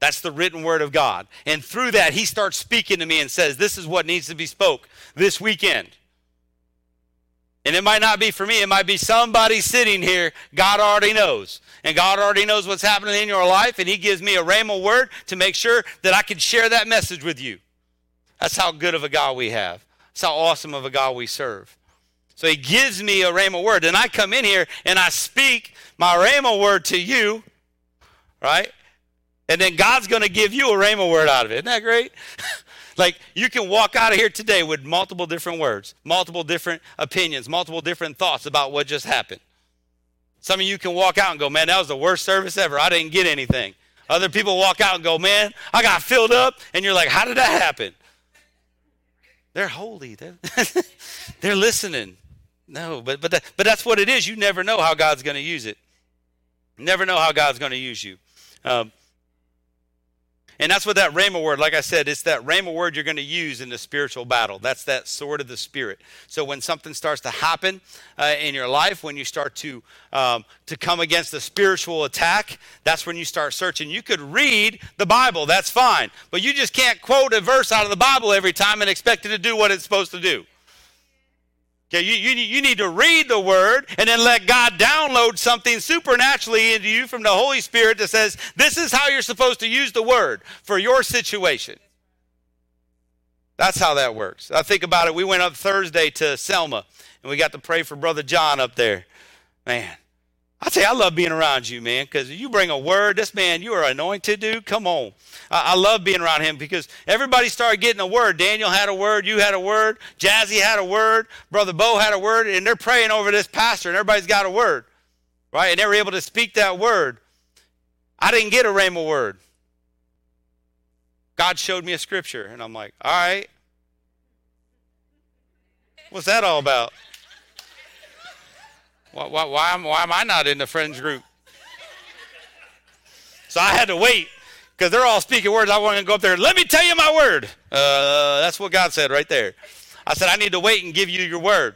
Speaker 5: That's the written word of God. And through that, He starts speaking to me and says, This is what needs to be spoke this weekend. And it might not be for me, it might be somebody sitting here. God already knows. And God already knows what's happening in your life, and He gives me a rhema word to make sure that I can share that message with you. That's how good of a God we have. That's how awesome of a God we serve. So He gives me a rhema word. And I come in here and I speak my rhema word to you, right? And then God's going to give you a rhema word out of it. Isn't that great? Like you can walk out of here today with multiple different words, multiple different opinions, multiple different thoughts about what just happened. Some of you can walk out and go, man, that was the worst service ever. I didn't get anything. Other people walk out and go, man, I got filled up. And you're like, how did that happen? They're holy. They're, they're listening. No, but, but, that, but that's what it is. You never know how God's going to use it. Never know how God's going to use you. Um, and that's what that Rhema word, like I said, it's that Rhema word you're going to use in the spiritual battle. That's that sword of the Spirit. So when something starts to happen uh, in your life, when you start to, um, to come against a spiritual attack, that's when you start searching. You could read the Bible, that's fine. But you just can't quote a verse out of the Bible every time and expect it to do what it's supposed to do. Okay, you, you, you need to read the word and then let God download something supernaturally into you from the Holy Spirit that says, this is how you're supposed to use the word for your situation. That's how that works. I think about it. We went up Thursday to Selma and we got to pray for Brother John up there. Man, I tell you, I love being around you, man, because you bring a word. This man, you are anointed, dude. Come on. I, I, love being around him because everybody started getting a word. Daniel had a word. You had a word. Jazzy had a word. Brother Bo had a word. And they're praying over this pastor, and everybody's got a word, right? And they were able to speak that word. I didn't get a rhema word. God showed me a scripture, and I'm like, all right. What's that all about? Why, why, why, am, why am I not in the friends group? So I had to wait because they're all speaking words. I want to go up there. Let me tell you my word. Uh, that's what God said right there. I said, I need to wait and give you your word.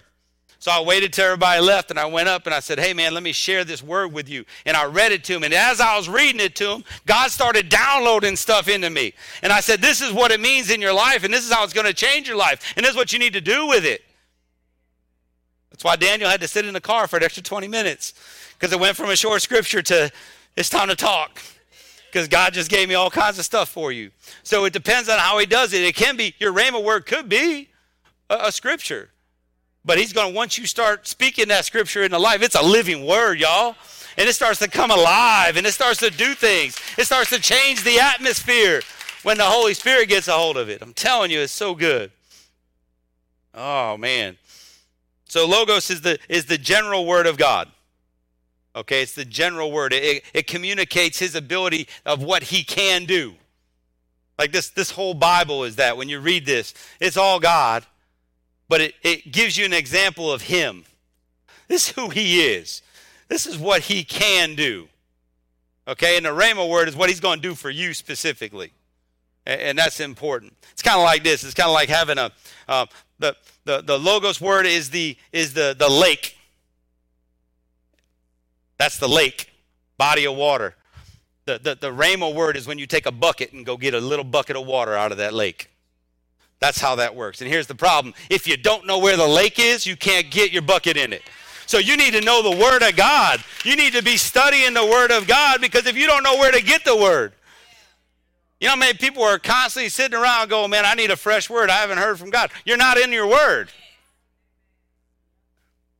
Speaker 5: So I waited till everybody left and I went up and I said, Hey man, let me share this word with you. And I read it to him. And as I was reading it to him, God started downloading stuff into me. And I said, This is what it means in your life, and this is how it's going to change your life, and this is what you need to do with it. That's why Daniel had to sit in the car for an extra 20 minutes because it went from a short scripture to it's time to talk because God just gave me all kinds of stuff for you. So it depends on how He does it. It can be, your Rhema word could be a, a scripture, but He's going to, once you start speaking that scripture into life, it's a living word, y'all. And it starts to come alive and it starts to do things. It starts to change the atmosphere when the Holy Spirit gets a hold of it. I'm telling you, it's so good. Oh, man. So logos is the is the general word of God. Okay, it's the general word. It, it communicates his ability of what he can do. Like this, this whole Bible is that when you read this, it's all God, but it, it gives you an example of him. This is who he is. This is what he can do. Okay, and the Rhema word is what he's going to do for you specifically. And, and that's important. It's kind of like this. It's kind of like having a uh, the, the the logos word is the is the the lake. That's the lake, body of water. The, the, the Rhema word is when you take a bucket and go get a little bucket of water out of that lake. That's how that works. And here's the problem if you don't know where the lake is, you can't get your bucket in it. So you need to know the Word of God. You need to be studying the Word of God because if you don't know where to get the Word, you know how many people are constantly sitting around going, Man, I need a fresh word. I haven't heard from God. You're not in your Word.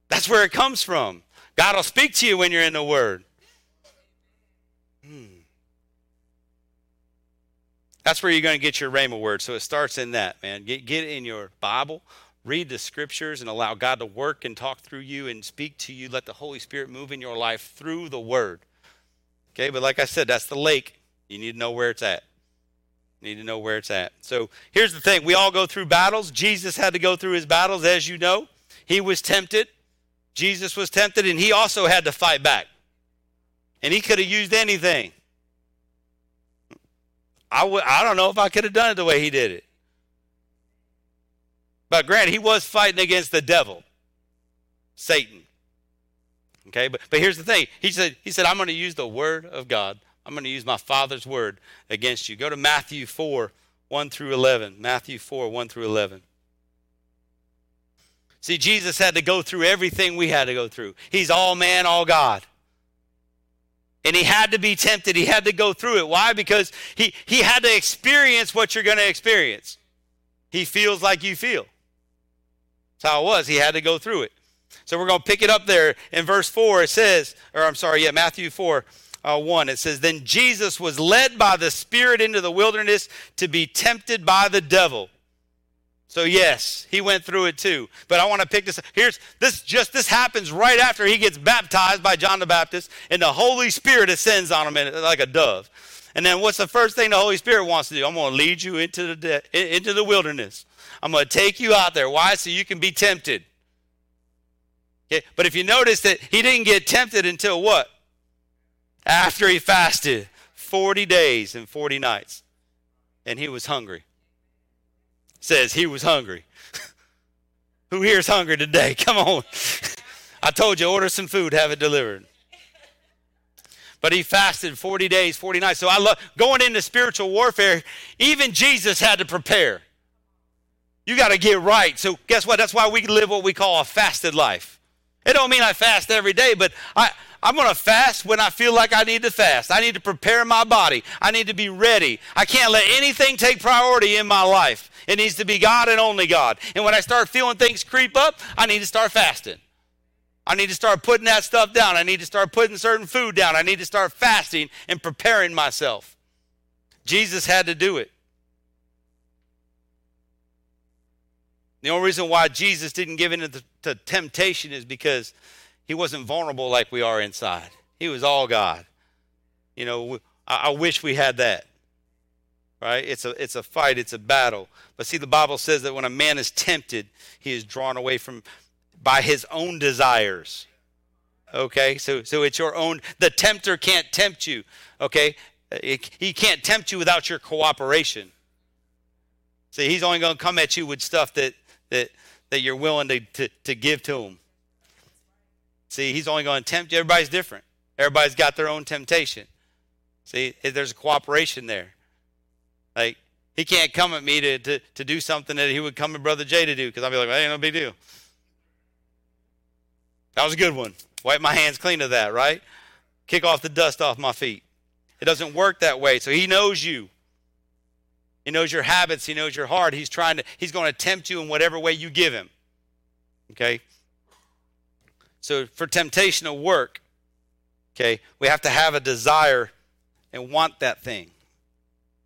Speaker 5: That's where it comes from. God will speak to you when you're in the Word. Hmm. That's where you're going to get your Rhema word. So it starts in that, man. Get, get in your Bible, read the scriptures, and allow God to work and talk through you and speak to you. Let the Holy Spirit move in your life through the word. Okay, but like I said, that's the lake. You need to know where it's at. Need to know where it's at. So here's the thing we all go through battles. Jesus had to go through his battles, as you know. He was tempted. Jesus was tempted, and he also had to fight back. And he could have used anything. I w- I don't know if I could have done it the way he did it. But granted, he was fighting against the devil, Satan. Okay, but, but here's the thing. He said, he said, I'm going to use the word of God. I'm going to use my Father's word against you. Go to Matthew 4, 1 through 11. Matthew 4, 1 through 11. See, Jesus had to go through everything we had to go through. He's all man, all God. And he had to be tempted. He had to go through it. Why? Because he, he had to experience what you're going to experience. He feels like you feel. That's how it was. He had to go through it. So we're going to pick it up there in verse 4. It says, or I'm sorry, yeah, Matthew 4, uh, 1. It says, Then Jesus was led by the Spirit into the wilderness to be tempted by the devil. So yes, he went through it too. But I want to pick this. up. Here's this. Just this happens right after he gets baptized by John the Baptist, and the Holy Spirit ascends on him in- like a dove. And then what's the first thing the Holy Spirit wants to do? I'm going to lead you into the de- into the wilderness. I'm going to take you out there. Why? So you can be tempted. Okay. But if you notice that he didn't get tempted until what? After he fasted 40 days and 40 nights, and he was hungry says he was hungry. Who here is hungry today? Come on. I told you, order some food, have it delivered. But he fasted 40 days, 40 nights. So I love going into spiritual warfare. Even Jesus had to prepare. You got to get right. So guess what? That's why we live what we call a fasted life. It don't mean I fast every day, but I, I'm going to fast when I feel like I need to fast. I need to prepare my body. I need to be ready. I can't let anything take priority in my life. It needs to be God and only God. And when I start feeling things creep up, I need to start fasting. I need to start putting that stuff down. I need to start putting certain food down. I need to start fasting and preparing myself. Jesus had to do it. The only reason why Jesus didn't give in to, temptation is because he wasn't vulnerable like we are inside. He was all God. You know, I, I wish we had that. Right? It's a it's a fight, it's a battle. But see, the Bible says that when a man is tempted, he is drawn away from by his own desires. Okay, so so it's your own. The tempter can't tempt you. Okay, he can't tempt you without your cooperation. See, he's only going to come at you with stuff that that that you're willing to to, to give to him. See, he's only going to tempt you. Everybody's different. Everybody's got their own temptation. See, there's a cooperation there. Like he can't come at me to, to, to do something that he would come to Brother Jay to do because I'll be like, well, ain't no big deal. That was a good one. Wipe my hands clean of that, right? Kick off the dust off my feet. It doesn't work that way. So he knows you. He knows your habits. He knows your heart. He's trying to, he's going to tempt you in whatever way you give him. Okay? So for temptation to work, okay, we have to have a desire and want that thing.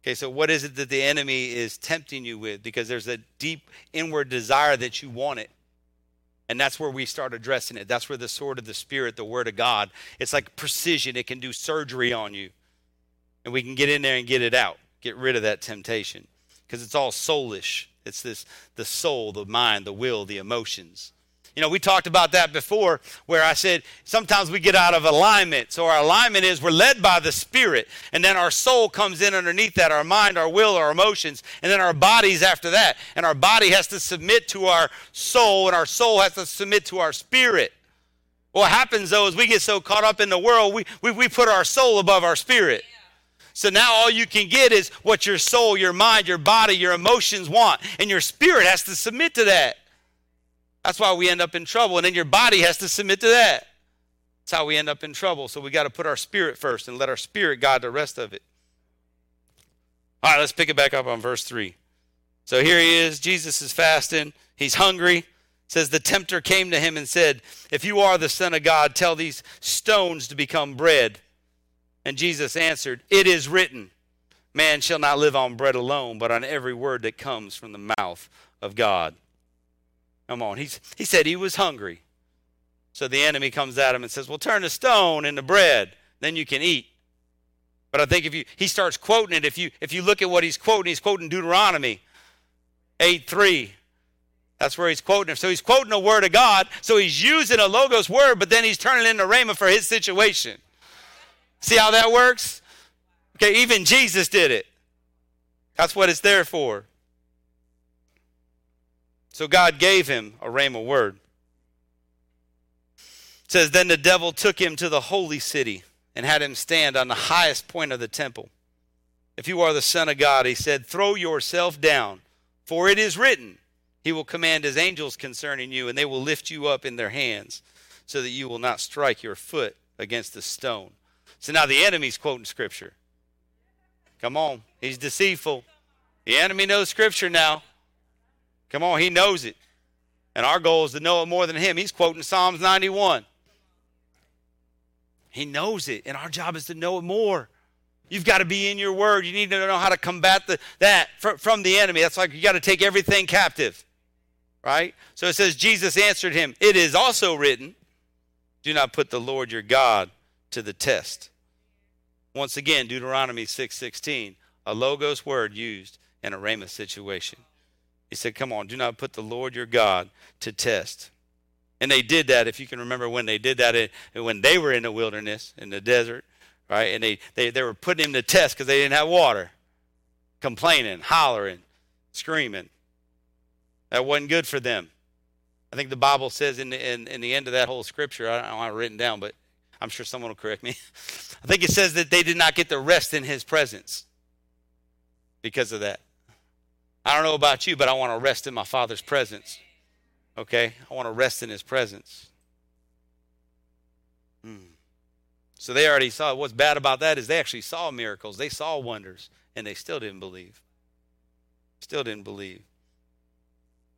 Speaker 5: Okay, so what is it that the enemy is tempting you with? Because there's a deep inward desire that you want it. And that's where we start addressing it. That's where the sword of the Spirit, the Word of God, it's like precision. It can do surgery on you. And we can get in there and get it out, get rid of that temptation. Because it's all soulish. It's this the soul, the mind, the will, the emotions. You know, we talked about that before where I said sometimes we get out of alignment. So our alignment is we're led by the Spirit, and then our soul comes in underneath that, our mind, our will, our emotions, and then our bodies after that. And our body has to submit to our soul, and our soul has to submit to our spirit. What happens though is we get so caught up in the world, we, we, we put our soul above our spirit. So now all you can get is what your soul, your mind, your body, your emotions want, and your spirit has to submit to that. That's why we end up in trouble. And then your body has to submit to that. That's how we end up in trouble. So we got to put our spirit first and let our spirit guide the rest of it. All right, let's pick it back up on verse 3. So here he is. Jesus is fasting. He's hungry. It says the tempter came to him and said, If you are the Son of God, tell these stones to become bread. And Jesus answered, It is written, Man shall not live on bread alone, but on every word that comes from the mouth of God. Come on. He's, he said he was hungry. So the enemy comes at him and says, Well, turn the stone into bread, then you can eat. But I think if you he starts quoting it, if you if you look at what he's quoting, he's quoting Deuteronomy 8 3. That's where he's quoting it. So he's quoting a word of God. So he's using a logos word, but then he's turning it into Rhema for his situation. See how that works? Okay, even Jesus did it. That's what it's there for. So God gave him a rhema word. It says, Then the devil took him to the holy city and had him stand on the highest point of the temple. If you are the Son of God, he said, throw yourself down, for it is written, He will command His angels concerning you, and they will lift you up in their hands, so that you will not strike your foot against the stone. So now the enemy's quoting Scripture. Come on, he's deceitful. The enemy knows Scripture now. Come on, he knows it. And our goal is to know it more than him. He's quoting Psalms 91. He knows it, and our job is to know it more. You've got to be in your word. You need to know how to combat the, that from, the enemy. That's like you got to take everything captive, right? So it says, Jesus answered him, It is also written, Do not put the Lord your God to the test. Once again, Deuteronomy 6:16, a logos word used in a Rhema situation. He said, Come on, do not put the Lord your God to test. And they did that, if you can remember when they did that, it- when they were in the wilderness, in the desert, right? And they, they, they were putting him to test because they didn't have water, complaining, hollering, screaming. That wasn't good for them. I think the Bible says in the, in, in the end of that whole scripture, I don't have it written down, but I'm sure someone will correct me. I think it says that they did not get the rest in his presence because of that. I don't know about you, but I want to rest in my Father's presence. Okay? I want to rest in his presence. Hmm. So they already saw. What's bad about that is they actually saw miracles, they saw wonders, and they still didn't believe. Still didn't believe.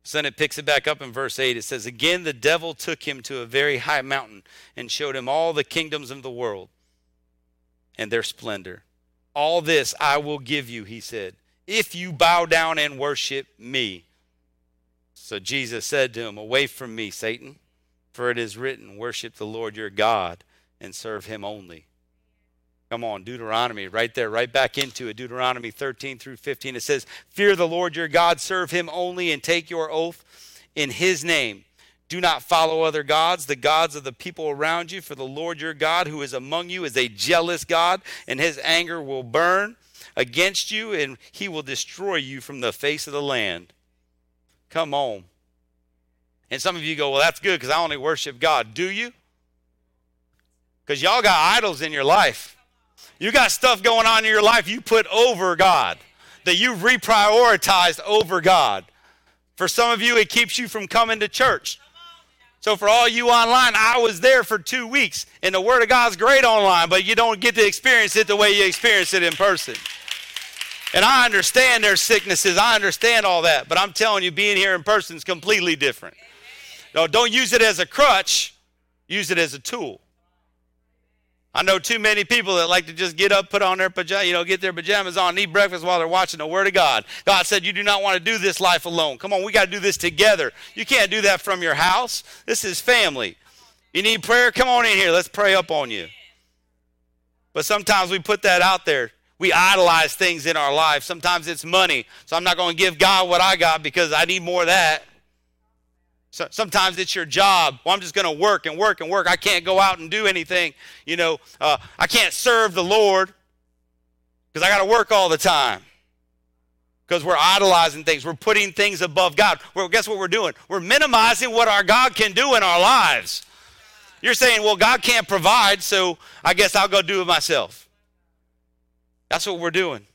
Speaker 5: So then it picks it back up in verse 8. It says, Again, the devil took him to a very high mountain and showed him all the kingdoms of the world and their splendor. All this I will give you, he said, if you bow down and worship me. So Jesus said to him, Away from me, Satan, for it is written, Worship the Lord your God and serve him only. Come on, Deuteronomy, right there, right back into it. Deuteronomy 13 through 15. It says, Fear the Lord your God, serve him only, and take your oath in his name. Do not follow other gods, the gods of the people around you, for the Lord your God, who is among you, is a jealous God, and his anger will burn against you, and he will destroy you from the face of the land. Come on. And some of you go, Well, that's good because I only worship God. Do you? Because y'all got idols in your life. You got stuff going on in your life you put over God, that you reprioritized over God. For some of you, it keeps you from coming to church. So, for all you online, I was there for two weeks, and the Word of God's great online, but you don't get to experience it the way you experience it in person. And I understand there's sicknesses, I understand all that, but I'm telling you, being here in person is completely different. No, don't use it as a crutch, use it as a tool. I know too many people that like to just get up, put on their pajamas, you know, get their pajamas on, eat breakfast while they're watching the Word of God. God said, You do not want to do this life alone. Come on, we got to do this together. You can't do that from your house. This is family. You need prayer? Come on in here. Let's pray up on you. But sometimes we put that out there. We idolize things in our life. Sometimes it's money. So I'm not going to give God what I got because I need more of that. So, sometimes it's your job. Well, I'm just going to work and work and work. I can't go out and do anything. You know, uh, I can't serve the Lord because I got to work all the time. Because we're idolizing things. We're putting things above God. Well, guess what we're doing? We're minimizing what our God can do in our lives. You're saying, well, God can't provide, so I guess I'll go do it myself. That's what we're doing.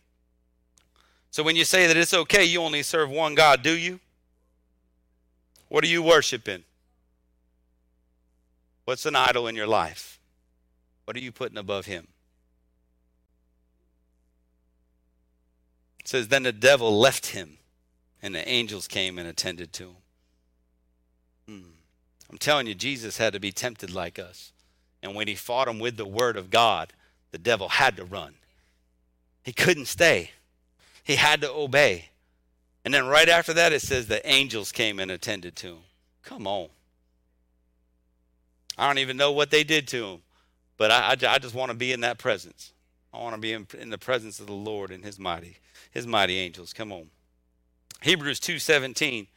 Speaker 5: So when you say that it's okay, you only serve one God, do you? What are you worshiping? What's an idol in your life? What are you putting above him? It says, Then the devil left him, and the angels came and attended to him. Hmm. I'm telling you, Jesus had to be tempted like us. And when he fought him with the word of God, the devil had to run. He couldn't stay, he had to obey. And then right after that, it says the angels came and attended to him. Come on. I don't even know what they did to him, but I, I, I just want to be in that presence. I want to be in, in the presence of the Lord and his mighty, his mighty angels. Come on. Hebrews 2:17.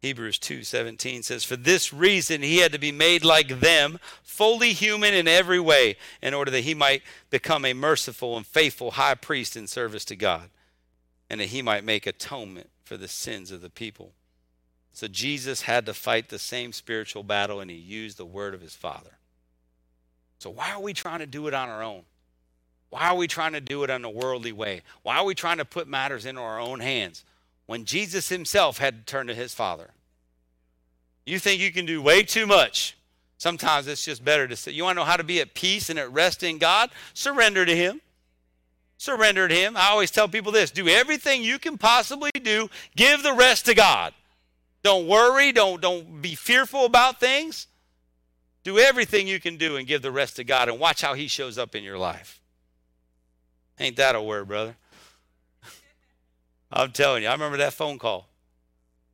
Speaker 5: Hebrews 2:17 says, "For this reason he had to be made like them, fully human in every way, in order that he might become a merciful and faithful high priest in service to God, and that he might make atonement for the sins of the people." So Jesus had to fight the same spiritual battle and he used the word of his Father. So why are we trying to do it on our own? Why are we trying to do it on a worldly way? Why are we trying to put matters into our own hands when Jesus himself had to turn to his Father? You think you can do way too much. Sometimes it's just better to say, you want to know how to be at peace and at rest in God? Surrender to him. Surrender to him. I always tell people this do everything you can possibly do, give the rest to God. Don't worry, don't, don't be fearful about things. Do everything you can do and give the rest to God and watch how he shows up in your life. Ain't that a word, brother? I'm telling you, I remember that phone call.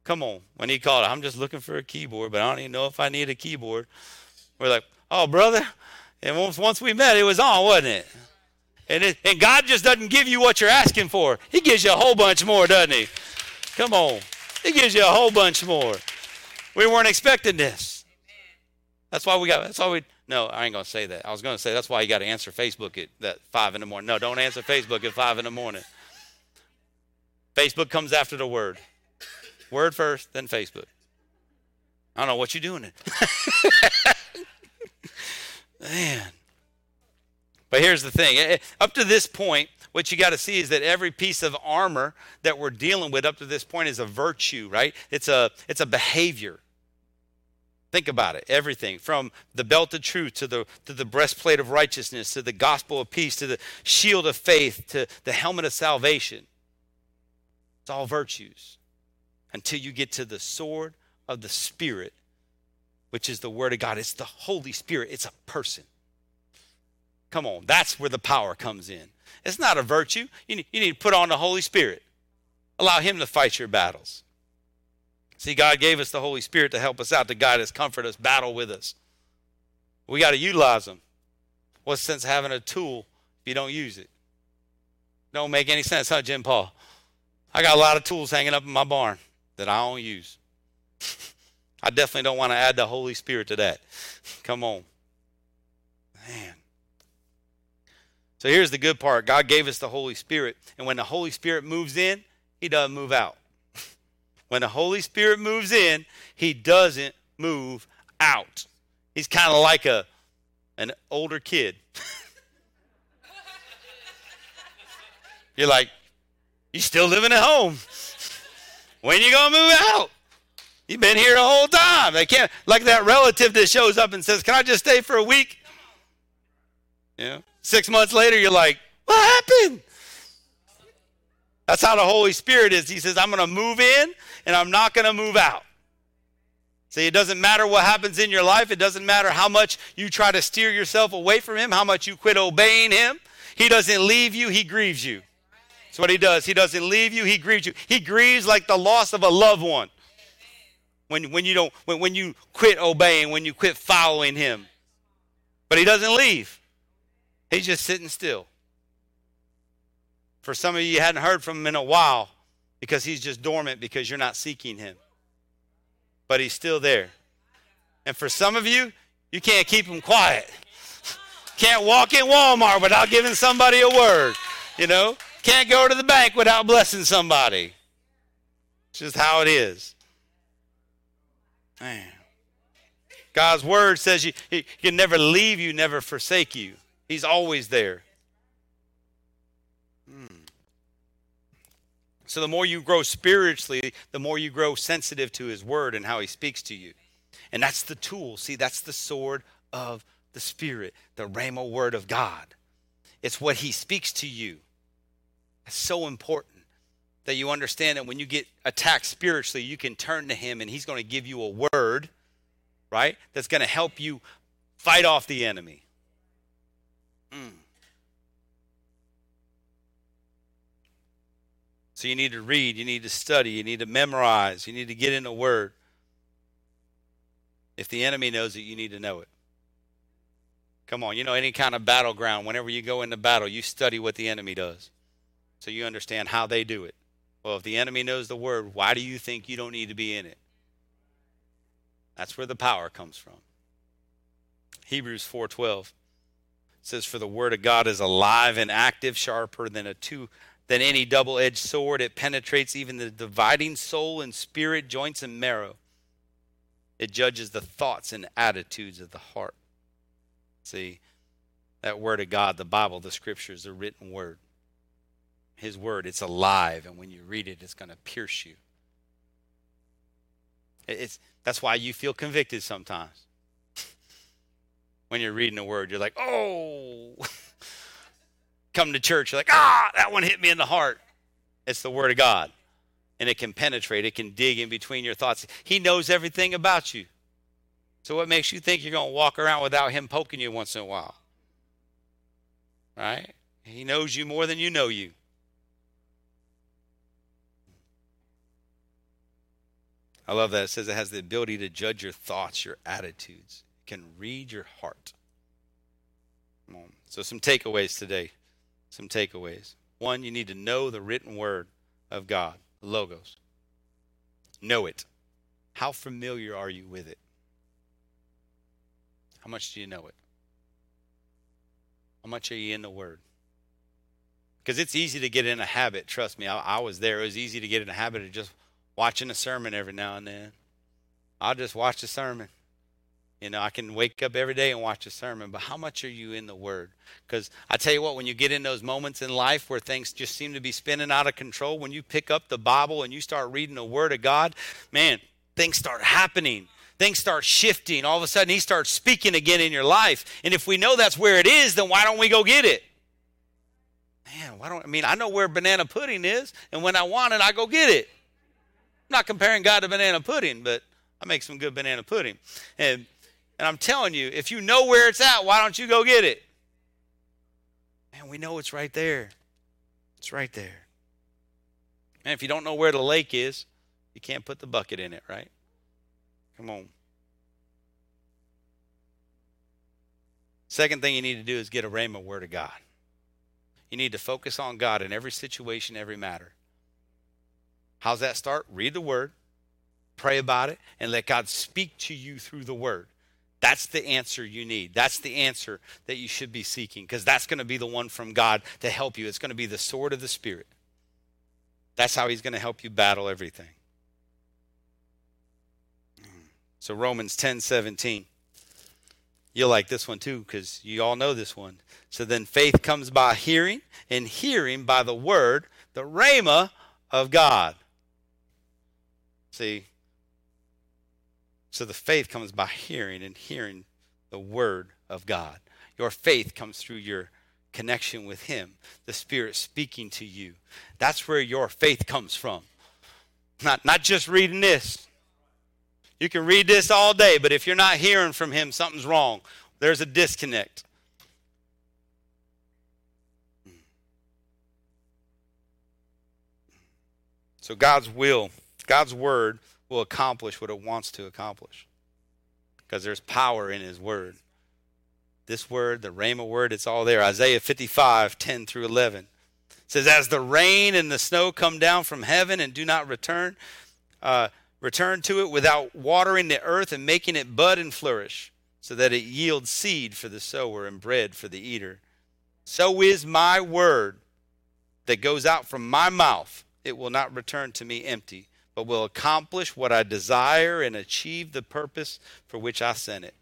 Speaker 5: Come on, when he called, I'm just looking for a keyboard, but I don't even know if I need a keyboard. We're like, oh, brother. And once, once we met, it was on, wasn't it? And, it? and God just doesn't give you what you're asking for. He gives you a whole bunch more, doesn't he? Come on. He gives you a whole bunch more. We weren't expecting this. That's why we got, that's why we, no, I ain't going to say that. I was going to say that's why you got to answer Facebook at that 5 in the morning. No, don't answer Facebook at 5 in the morning. Facebook comes after the word. Word first, then Facebook. I don't know what you're doing. Man. But here's the thing. Eh, Up to this point, what you got to see is that every piece of armor that we're dealing with up to this point is a virtue, right? It's a it's a behavior. Think about it. Everything from the belt of truth to the to the breastplate of righteousness to the gospel of peace to the shield of faith to the helmet of salvation. It's all virtues until you get to the sword of the spirit, which is the word of God. It's the Holy Spirit. It's a person. Come on, that's where the power comes in. It's not a virtue. You need, you need to put on the Holy Spirit. Allow Him to fight your battles. See, God gave us the Holy Spirit to help us out, to guide us, comfort us, battle with us. We got to utilize them. What's the sense having a tool if you don't use it? Don't make any sense, huh, Jim Paul? I got a lot of tools hanging up in my barn that I don't use. I definitely don't want to add the Holy Spirit to that. Come on. Man. So here's the good part God gave us the Holy Spirit. And when the Holy Spirit moves in, He doesn't move out. When the Holy Spirit moves in, He doesn't move out. He's kind of like a an older kid. You're like, you still living at home. When you gonna move out? You've been here the whole time. They can't like that relative that shows up and says, Can I just stay for a week? Yeah. Six months later, you're like, What happened? That's how the Holy Spirit is. He says, I'm to move in and I'm not to move out. See, it doesn't matter what happens in your life. It doesn't matter how much you try to steer yourself away from Him, how much you quit obeying Him. He doesn't leave you, He grieves you. That's what He does. He doesn't leave you, He grieves you. He grieves like the loss of a loved one. When, when you don't when, when you quit obeying, when you quit following Him. But He doesn't leave. He's just sitting still. For some of you, you hadn't heard from him in a while because he's just dormant because you're not seeking him. but he's still there. And for some of you, you can't keep him quiet. Can't walk in Walmart without giving somebody a word. You know, can't go to the bank without blessing somebody. It's just how it is. Man. God's word says you, he can never leave you, never forsake you. He's always there. Hmm. So the more you grow spiritually, the more you grow sensitive to his word and how he speaks to you. And that's the tool. See, that's the sword of the Spirit, the Rhema word of God. It's what he speaks to you. It's so important that you understand that when you get attacked spiritually, you can turn to him and he's going to give you a word, right? That's going to help you fight off the enemy. Mm. So you need to read, you need to study, you need to memorize, you need to get in a word. If the enemy knows it, you need to know it. Come on, you know, any kind of battleground, whenever you go into battle, you study what the enemy does. So you understand how they do it. Well, if the enemy knows the word, why do you think you don't need to be in it? That's where the power comes from. Hebrews 4:12 says for the word of God is alive and active, sharper than a two than any double-edged sword. It penetrates even the dividing soul and spirit, joints and marrow. It judges the thoughts and attitudes of the heart. See, that word of God, the Bible, the scriptures, the written word. His word, it's alive, and when you read it, it's going to pierce you. It's that's why you feel convicted sometimes. when you're reading a word, you're like, "Oh." Come to church, you're like, "Ah, that one hit me in the heart." It's the word of God. And it can penetrate, it can dig in between your thoughts. He knows everything about you. So what makes you think you're going to walk around without him poking you once in a while? Right? He knows you more than you know you. I love that. It says it has the ability to judge your thoughts, your attitudes. It can read your heart. So some takeaways today. Some takeaways. One, you need to know the written word of God, logos. Know it. How familiar are you with it? How much do you know it? How much are you in the Word? Because it's easy to get in a habit. Trust me, I, I, was there. It was easy to get in a habit of just watching a sermon every now and then. I'll just watch a sermon. You know, I can wake up every day and watch a sermon, but how much are you in the Word? Because I tell you what, when you get in those moments in life where things just seem to be spinning out of control, when you pick up the Bible and you start reading the Word of God, man, things start happening things start shifting. All of a sudden, he starts speaking again in your life. And if we know that's where it is, then why don't we go get it? Man, why don't I mean I know where banana pudding is, and when I want it, I go get it. Not comparing God to banana pudding, but I make some good banana pudding. And and I'm telling you, if you know where it's at, why don't you go get it? Man, we know it's right there. It's right there. And if you don't know where the lake is, you can't put the bucket in it, right? Come on. Second thing you need to do is get a rhema word of God. You need to focus on God in every situation, every matter. How's that start? Read the word, pray about it, and let God speak to you through the word. That's the answer you need. That's the answer that you should be seeking because that's going to be the one from God to help you. It's going to be the sword of the Spirit. That's how He's going to help you battle everything. So Romans 10 17. You'll like this one too, because you all know this one. So then faith comes by hearing, and hearing by the word, the rhema of God. See? So the faith comes by hearing, and hearing the word of God. Your faith comes through your connection with Him, the Spirit speaking to you. That's where your faith comes from. Not, not just reading this. You can read this all day, but if you're not hearing from Him, something's wrong. There's a disconnect. So God's will, God's word will accomplish what it wants to accomplish because there's power in His word. This word, the Rhema word, it's all there. Isaiah 55, 10 through 11. Says, As the rain and the snow come down from heaven and do not return, uh, return to it without watering the earth and making it bud and flourish, so that it yields seed for the sower and bread for the eater. So is my word that goes out from my mouth. It will not return to me empty, but will accomplish what I desire and achieve the purpose for which I sent it.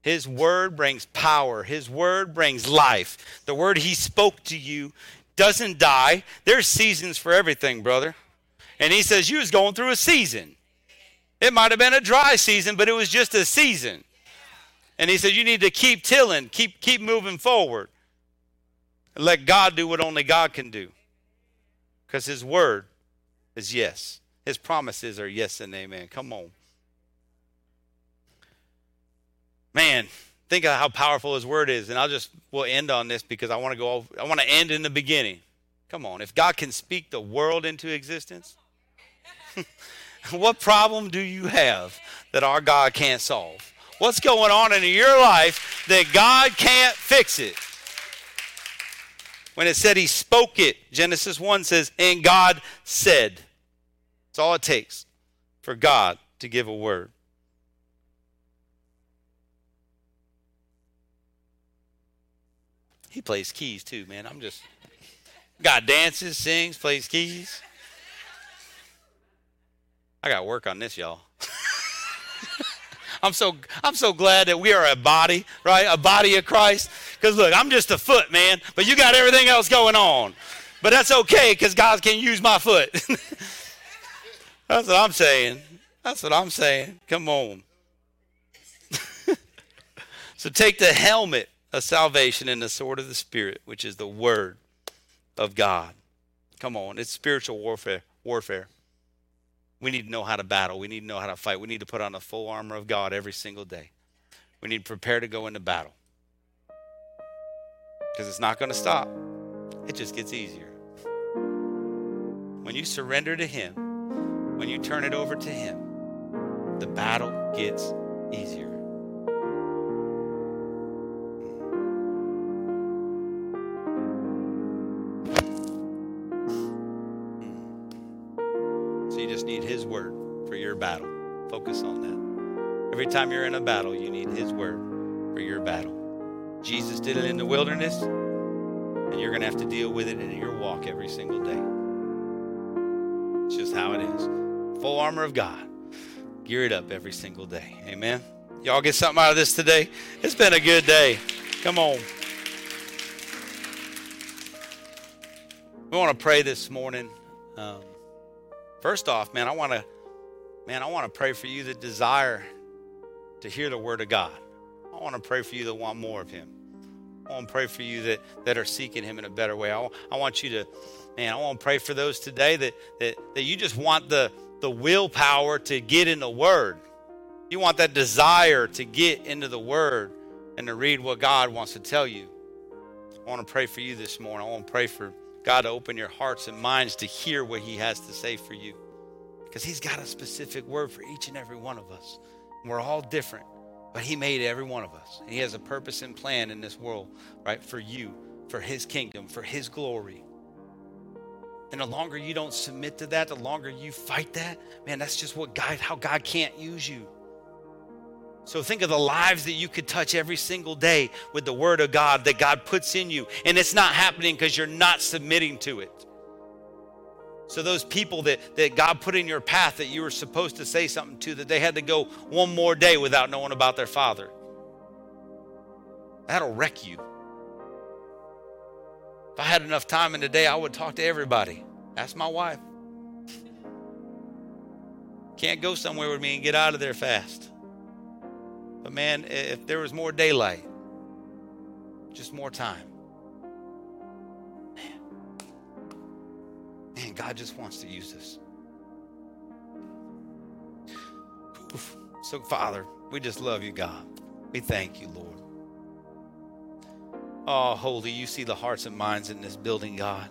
Speaker 5: His word brings power. His word brings life. The word he spoke to you doesn't die. There's seasons for everything, brother. And he says you was going through a season. It might have been a dry season, but it was just a season. And he said you need to keep tilling, keep keep moving forward. And let God do what only God can do. Because his word is yes. His promises are yes and amen. Come on. Man, think of how powerful his word is. And I'll just we'll end on this because I want to go I want to end in the beginning. Come on. If God can speak the world into existence, what problem do you have that our God can't solve? What's going on in your life that God can't fix it? When it said he spoke it, Genesis 1 says, and God said. It's all it takes for God to give a word. He plays keys too, man. I'm just God dances, sings, plays keys. I got to work on this, y'all. I'm so I'm so glad that we are a body, right? A body of Christ. Because look, I'm just a foot, man, but you got everything else going on. But that's okay because God can use my foot. that's what I'm saying. That's what I'm saying. Come on. so take the helmet of salvation and the sword of the Spirit, which is the word of God. Come on, it's spiritual warfare. Warfare. We need to know how to battle. We need to know how to fight. We need to put on the full armor of God every single day. We need to prepare to go into battle. Because it's not going to stop. It just gets easier. When you surrender to Him, when you turn it over to Him, the battle gets easier. So you just need His word for your battle. Focus on that. Every time you're in a battle, you need His word for your battle. Jesus did it in the wilderness, and you're going to have to deal with it in your walk every single day. It's just how it is. Full armor of God. Gear it up every single day. Amen. Y'all get something out of this today? It's been a good day. Come on. We want to pray this morning. Um, first off, man, I want to, man, I want to pray for you that desire to hear the word of God. I want to pray for you that want more of Him. I want to pray for you that, that are seeking Him in a better way. I, I want you to, man, I want to pray for those today that, that, that you just want the, the willpower to get in the Word. You want that desire to get into the Word and to read what God wants to tell you. I want to pray for you this morning. I want to pray for God to open your hearts and minds to hear what He has to say for you. Because He's got a specific word for each and every one of us. We're all different. But he made every one of us. He has a purpose and plan in this world, right? For you, for his kingdom, for his glory. And the longer you don't submit to that, the longer you fight that, man, that's just what God, how God can't use you. So think of the lives that you could touch every single day with the word of God that God puts in you. And it's not happening because you're not submitting to it. So those people that, that God put in your path that you were supposed to say something to, that they had to go one more day without knowing about their father. That'll wreck you. If I had enough time in the day, I would talk to everybody. Ask my wife. Can't go somewhere with me and get out of there fast. But man, if there was more daylight, just more time. Man, God just wants to use us. Oof. So, Father, we just love you, God. We thank you, Lord. Oh, holy, you see the hearts and minds in this building, God.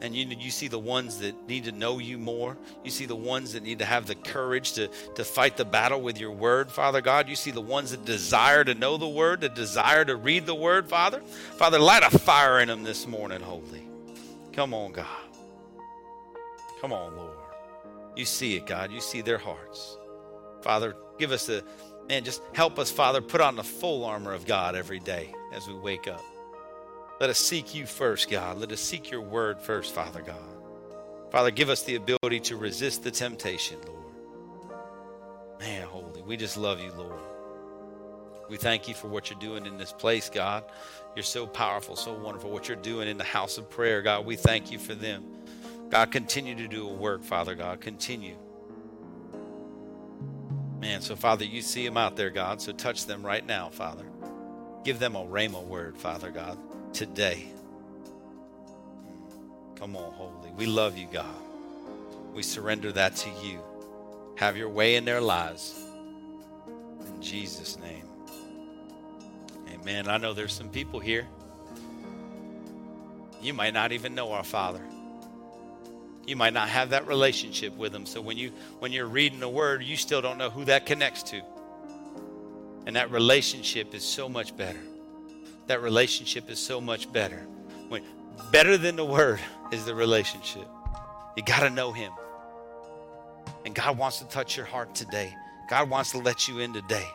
Speaker 5: And you, you see the ones that need to know you more. You see the ones that need to have the courage to, to fight the battle with your word, Father God. You see the ones that desire to know the word, that desire to read the word, Father. Father, light a fire in them this morning, holy. Come on, God. Come on, Lord. You see it, God. You see their hearts. Father, give us the, man, just help us, Father, put on the full armor of God every day as we wake up. Let us seek you first, God. Let us seek your word first, Father God. Father, give us the ability to resist the temptation, Lord. Man, holy, we just love you, Lord. We thank you for what you're doing in this place, God. You're so powerful, so wonderful. What you're doing in the house of prayer, God, we thank you for them. God, continue to do a work, Father God. Continue. Man, so Father, you see them out there, God. So touch them right now, Father. Give them a rhema word, Father God, today. Come on, holy. We love you, God. We surrender that to you. Have your way in their lives. In Jesus' name. Amen. I know there's some people here. You might not even know our Father. You might not have that relationship with them So when you when you're reading the word, you still don't know who that connects to. And that relationship is so much better. That relationship is so much better. When better than the word is the relationship. You got to know him. And God wants to touch your heart today. God wants to let you in today.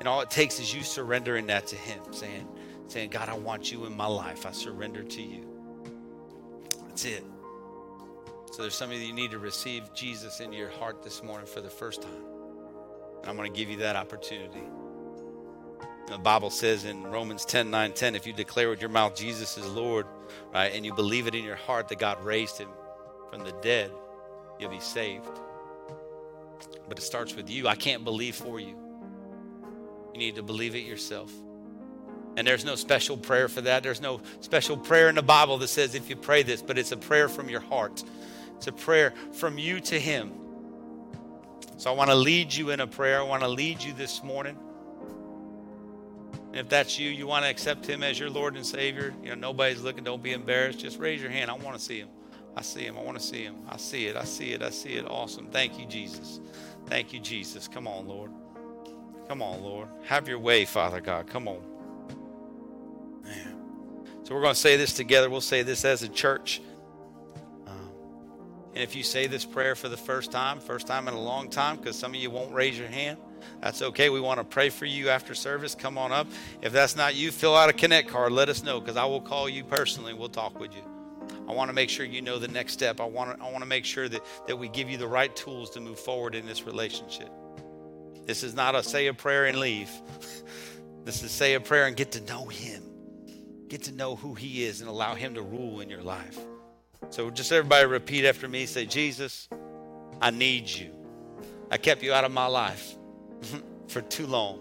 Speaker 5: And all it takes is you surrendering that to him, saying, saying, God, I want you in my life. I surrender to you. That's it. So there's some of you need to receive Jesus into your heart this morning for the first time. And I'm going to give you that opportunity. The Bible says in Romans 10 9 10, if you declare with your mouth Jesus is Lord, right, and you believe it in your heart that God raised him from the dead, you'll be saved. But it starts with you. I can't believe for you. You need to believe it yourself. And there's no special prayer for that. There's no special prayer in the Bible that says if you pray this, but it's a prayer from your heart. A prayer from you to Him. So I want to lead you in a prayer. I want to lead you this morning. And if that's you, you want to accept Him as your Lord and Savior, you know, nobody's looking, don't be embarrassed. Just raise your hand. I want to see Him. I see Him. I want to see Him. I see it. I see it. I see it. Awesome. Thank you, Jesus. Thank you, Jesus. Come on, Lord. Come on, Lord. Have your way, Father God. Come on. Man. So we're going to say this together. We'll say this as a church. And if you say this prayer for the first time, first time in a long time, because some of you won't raise your hand, that's okay. We want to pray for you after service. Come on up. If that's not you, fill out a connect card. Let us know because I will call you personally. We'll talk with you. I want to make sure you know the next step. I want to, I want to make sure that, that we give you the right tools to move forward in this relationship. This is not a say a prayer and leave. This is say a prayer and get to know Him. Get to know who He is and allow Him to rule in your life. So just everybody repeat after me. Say, Jesus, I need you. I kept you out of my life for too long.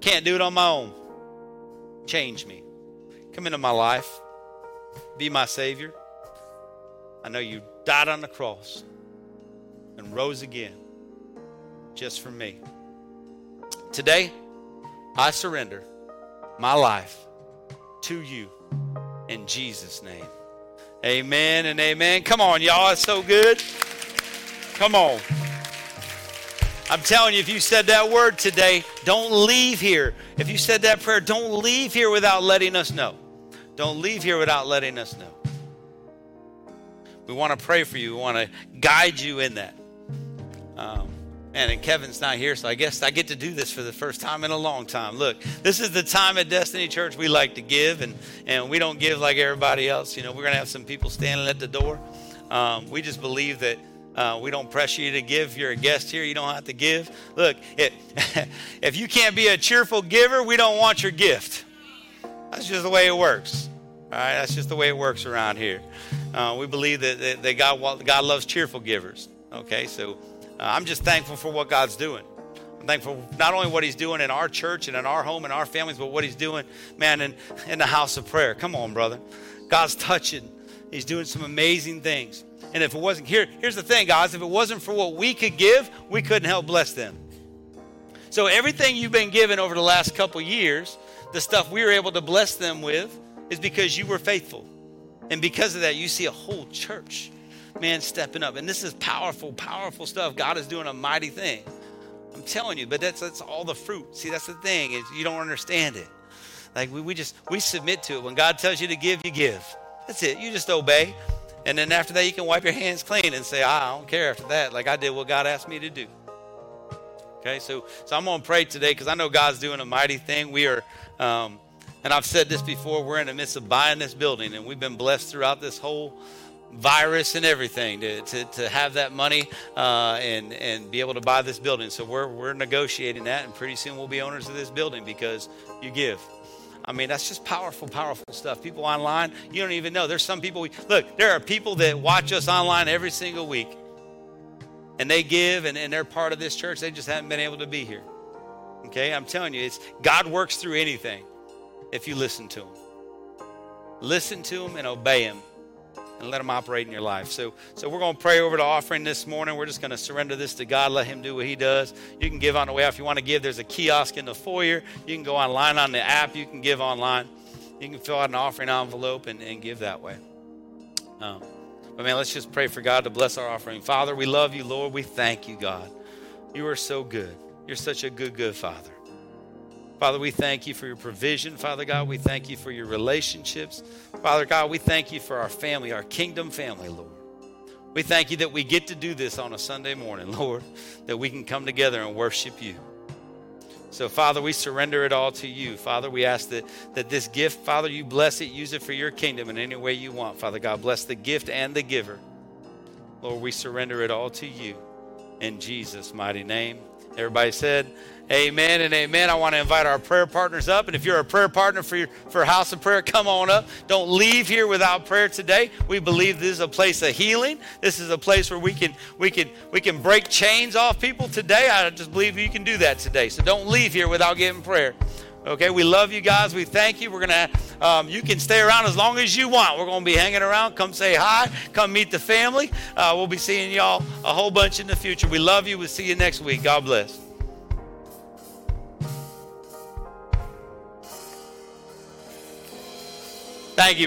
Speaker 5: Can't do it on my own. Change me. Come into my life. Be my Savior. I know you died on the cross and rose again just for me. Today, I surrender my life to you in Jesus' name. Amen and amen. Come on, y'all. It's so good. Come on. I'm telling you, if you said that word today, don't leave here. If you said that prayer, don't leave here without letting us know. Don't leave here without letting us know. We want to pray for you. We want to guide you in that. Um, man, and Kevin's not here, so I guess I get to do this for the first time in a long time. Look, this is the time at Destiny Church we like to give, and, and we don't give like everybody else. You know, we're going to have some people standing at the door. Um, we just believe that uh, we don't pressure you to give. You're a guest here, you don't have to give. Look, it, if you can't be a cheerful giver, we don't want your gift. That's just the way it works. All right, that's just the way it works around here. Uh, we believe that, that, that God, God loves cheerful givers. Okay, so Uh, I'm just thankful for what God's doing. I'm thankful not only what He's doing in our church and in our home and our families, but what He's doing, man, in, in the house of prayer. Come on, brother. God's touching. He's doing some amazing things. And if it wasn't here, here's the thing, guys. If it wasn't for what we could give, we couldn't help bless them. So everything you've been given over the last couple years, the stuff we were able to bless them with, is because you were faithful. And because of that, you see a whole church, man, stepping up. And this is powerful, powerful stuff. God is doing a mighty thing. I'm telling you, but that's that's all the fruit. See, that's the thing, is you don't understand it. Like we, we just we submit to it. When God tells you to give, you give. That's it. You just obey. And then after that, you can wipe your hands clean and say, I don't care after that. Like I did what God asked me to do. Okay, so so I'm gonna pray today because I know God's doing a mighty thing. We are, um, and I've said this before. We're in the midst of buying this building, and we've been blessed throughout this whole virus and everything to, to, to have that money uh, and and be able to buy this building. So we're we're negotiating that, and pretty soon we'll be owners of this building because you give. I mean, that's just powerful, powerful stuff. People online, you don't even know. There's some people. We, look, there are people that watch us online every single week and they give and, and they're part of this church. They just haven't been able to be here. Okay, I'm telling you, it's God works through anything if you listen to Him. Listen to Him and obey Him, and let Him operate in your life. So, so we're going to pray over the offering this morning. We're just going to surrender this to God, let Him do what He does. You can give on the way. out If you want to give, there's a kiosk in the foyer. You can go online on the app. You can give online. You can fill out an offering envelope and, and give that way. Um, but man, let's just pray for God to bless our offering. Father, we love you, Lord. We thank you, God. You are so good. You're such a good, good Father. Father, we thank you for your provision, Father God. We thank you for your relationships. Father God, we thank you for our family, our kingdom family, Lord. We thank you that we get to do this on a Sunday morning, Lord, that we can come together and worship you. So, Father, we surrender it all to you. Father, we ask that, that this gift, Father, you bless it, use it for your kingdom in any way you want. Father God, bless the gift and the giver. Lord, we surrender it all to you in Jesus' mighty name. Everybody said, Amen and amen. I want to invite our prayer partners up. And if you're a prayer partner for, your, for House of Prayer, come on up. Don't leave here without prayer today. We believe this is a place of healing. This is a place where we can we can we can break chains off people today. I just believe you can do that today. So don't leave here without getting prayer. Okay, we love you guys. We thank you. We're gonna. Um, you can stay around as long as you want. We're gonna be hanging around. Come say hi. Come meet the family. Uh, we'll be seeing y'all a whole bunch in the future. We love you. We'll see you next week. God bless. Thank you.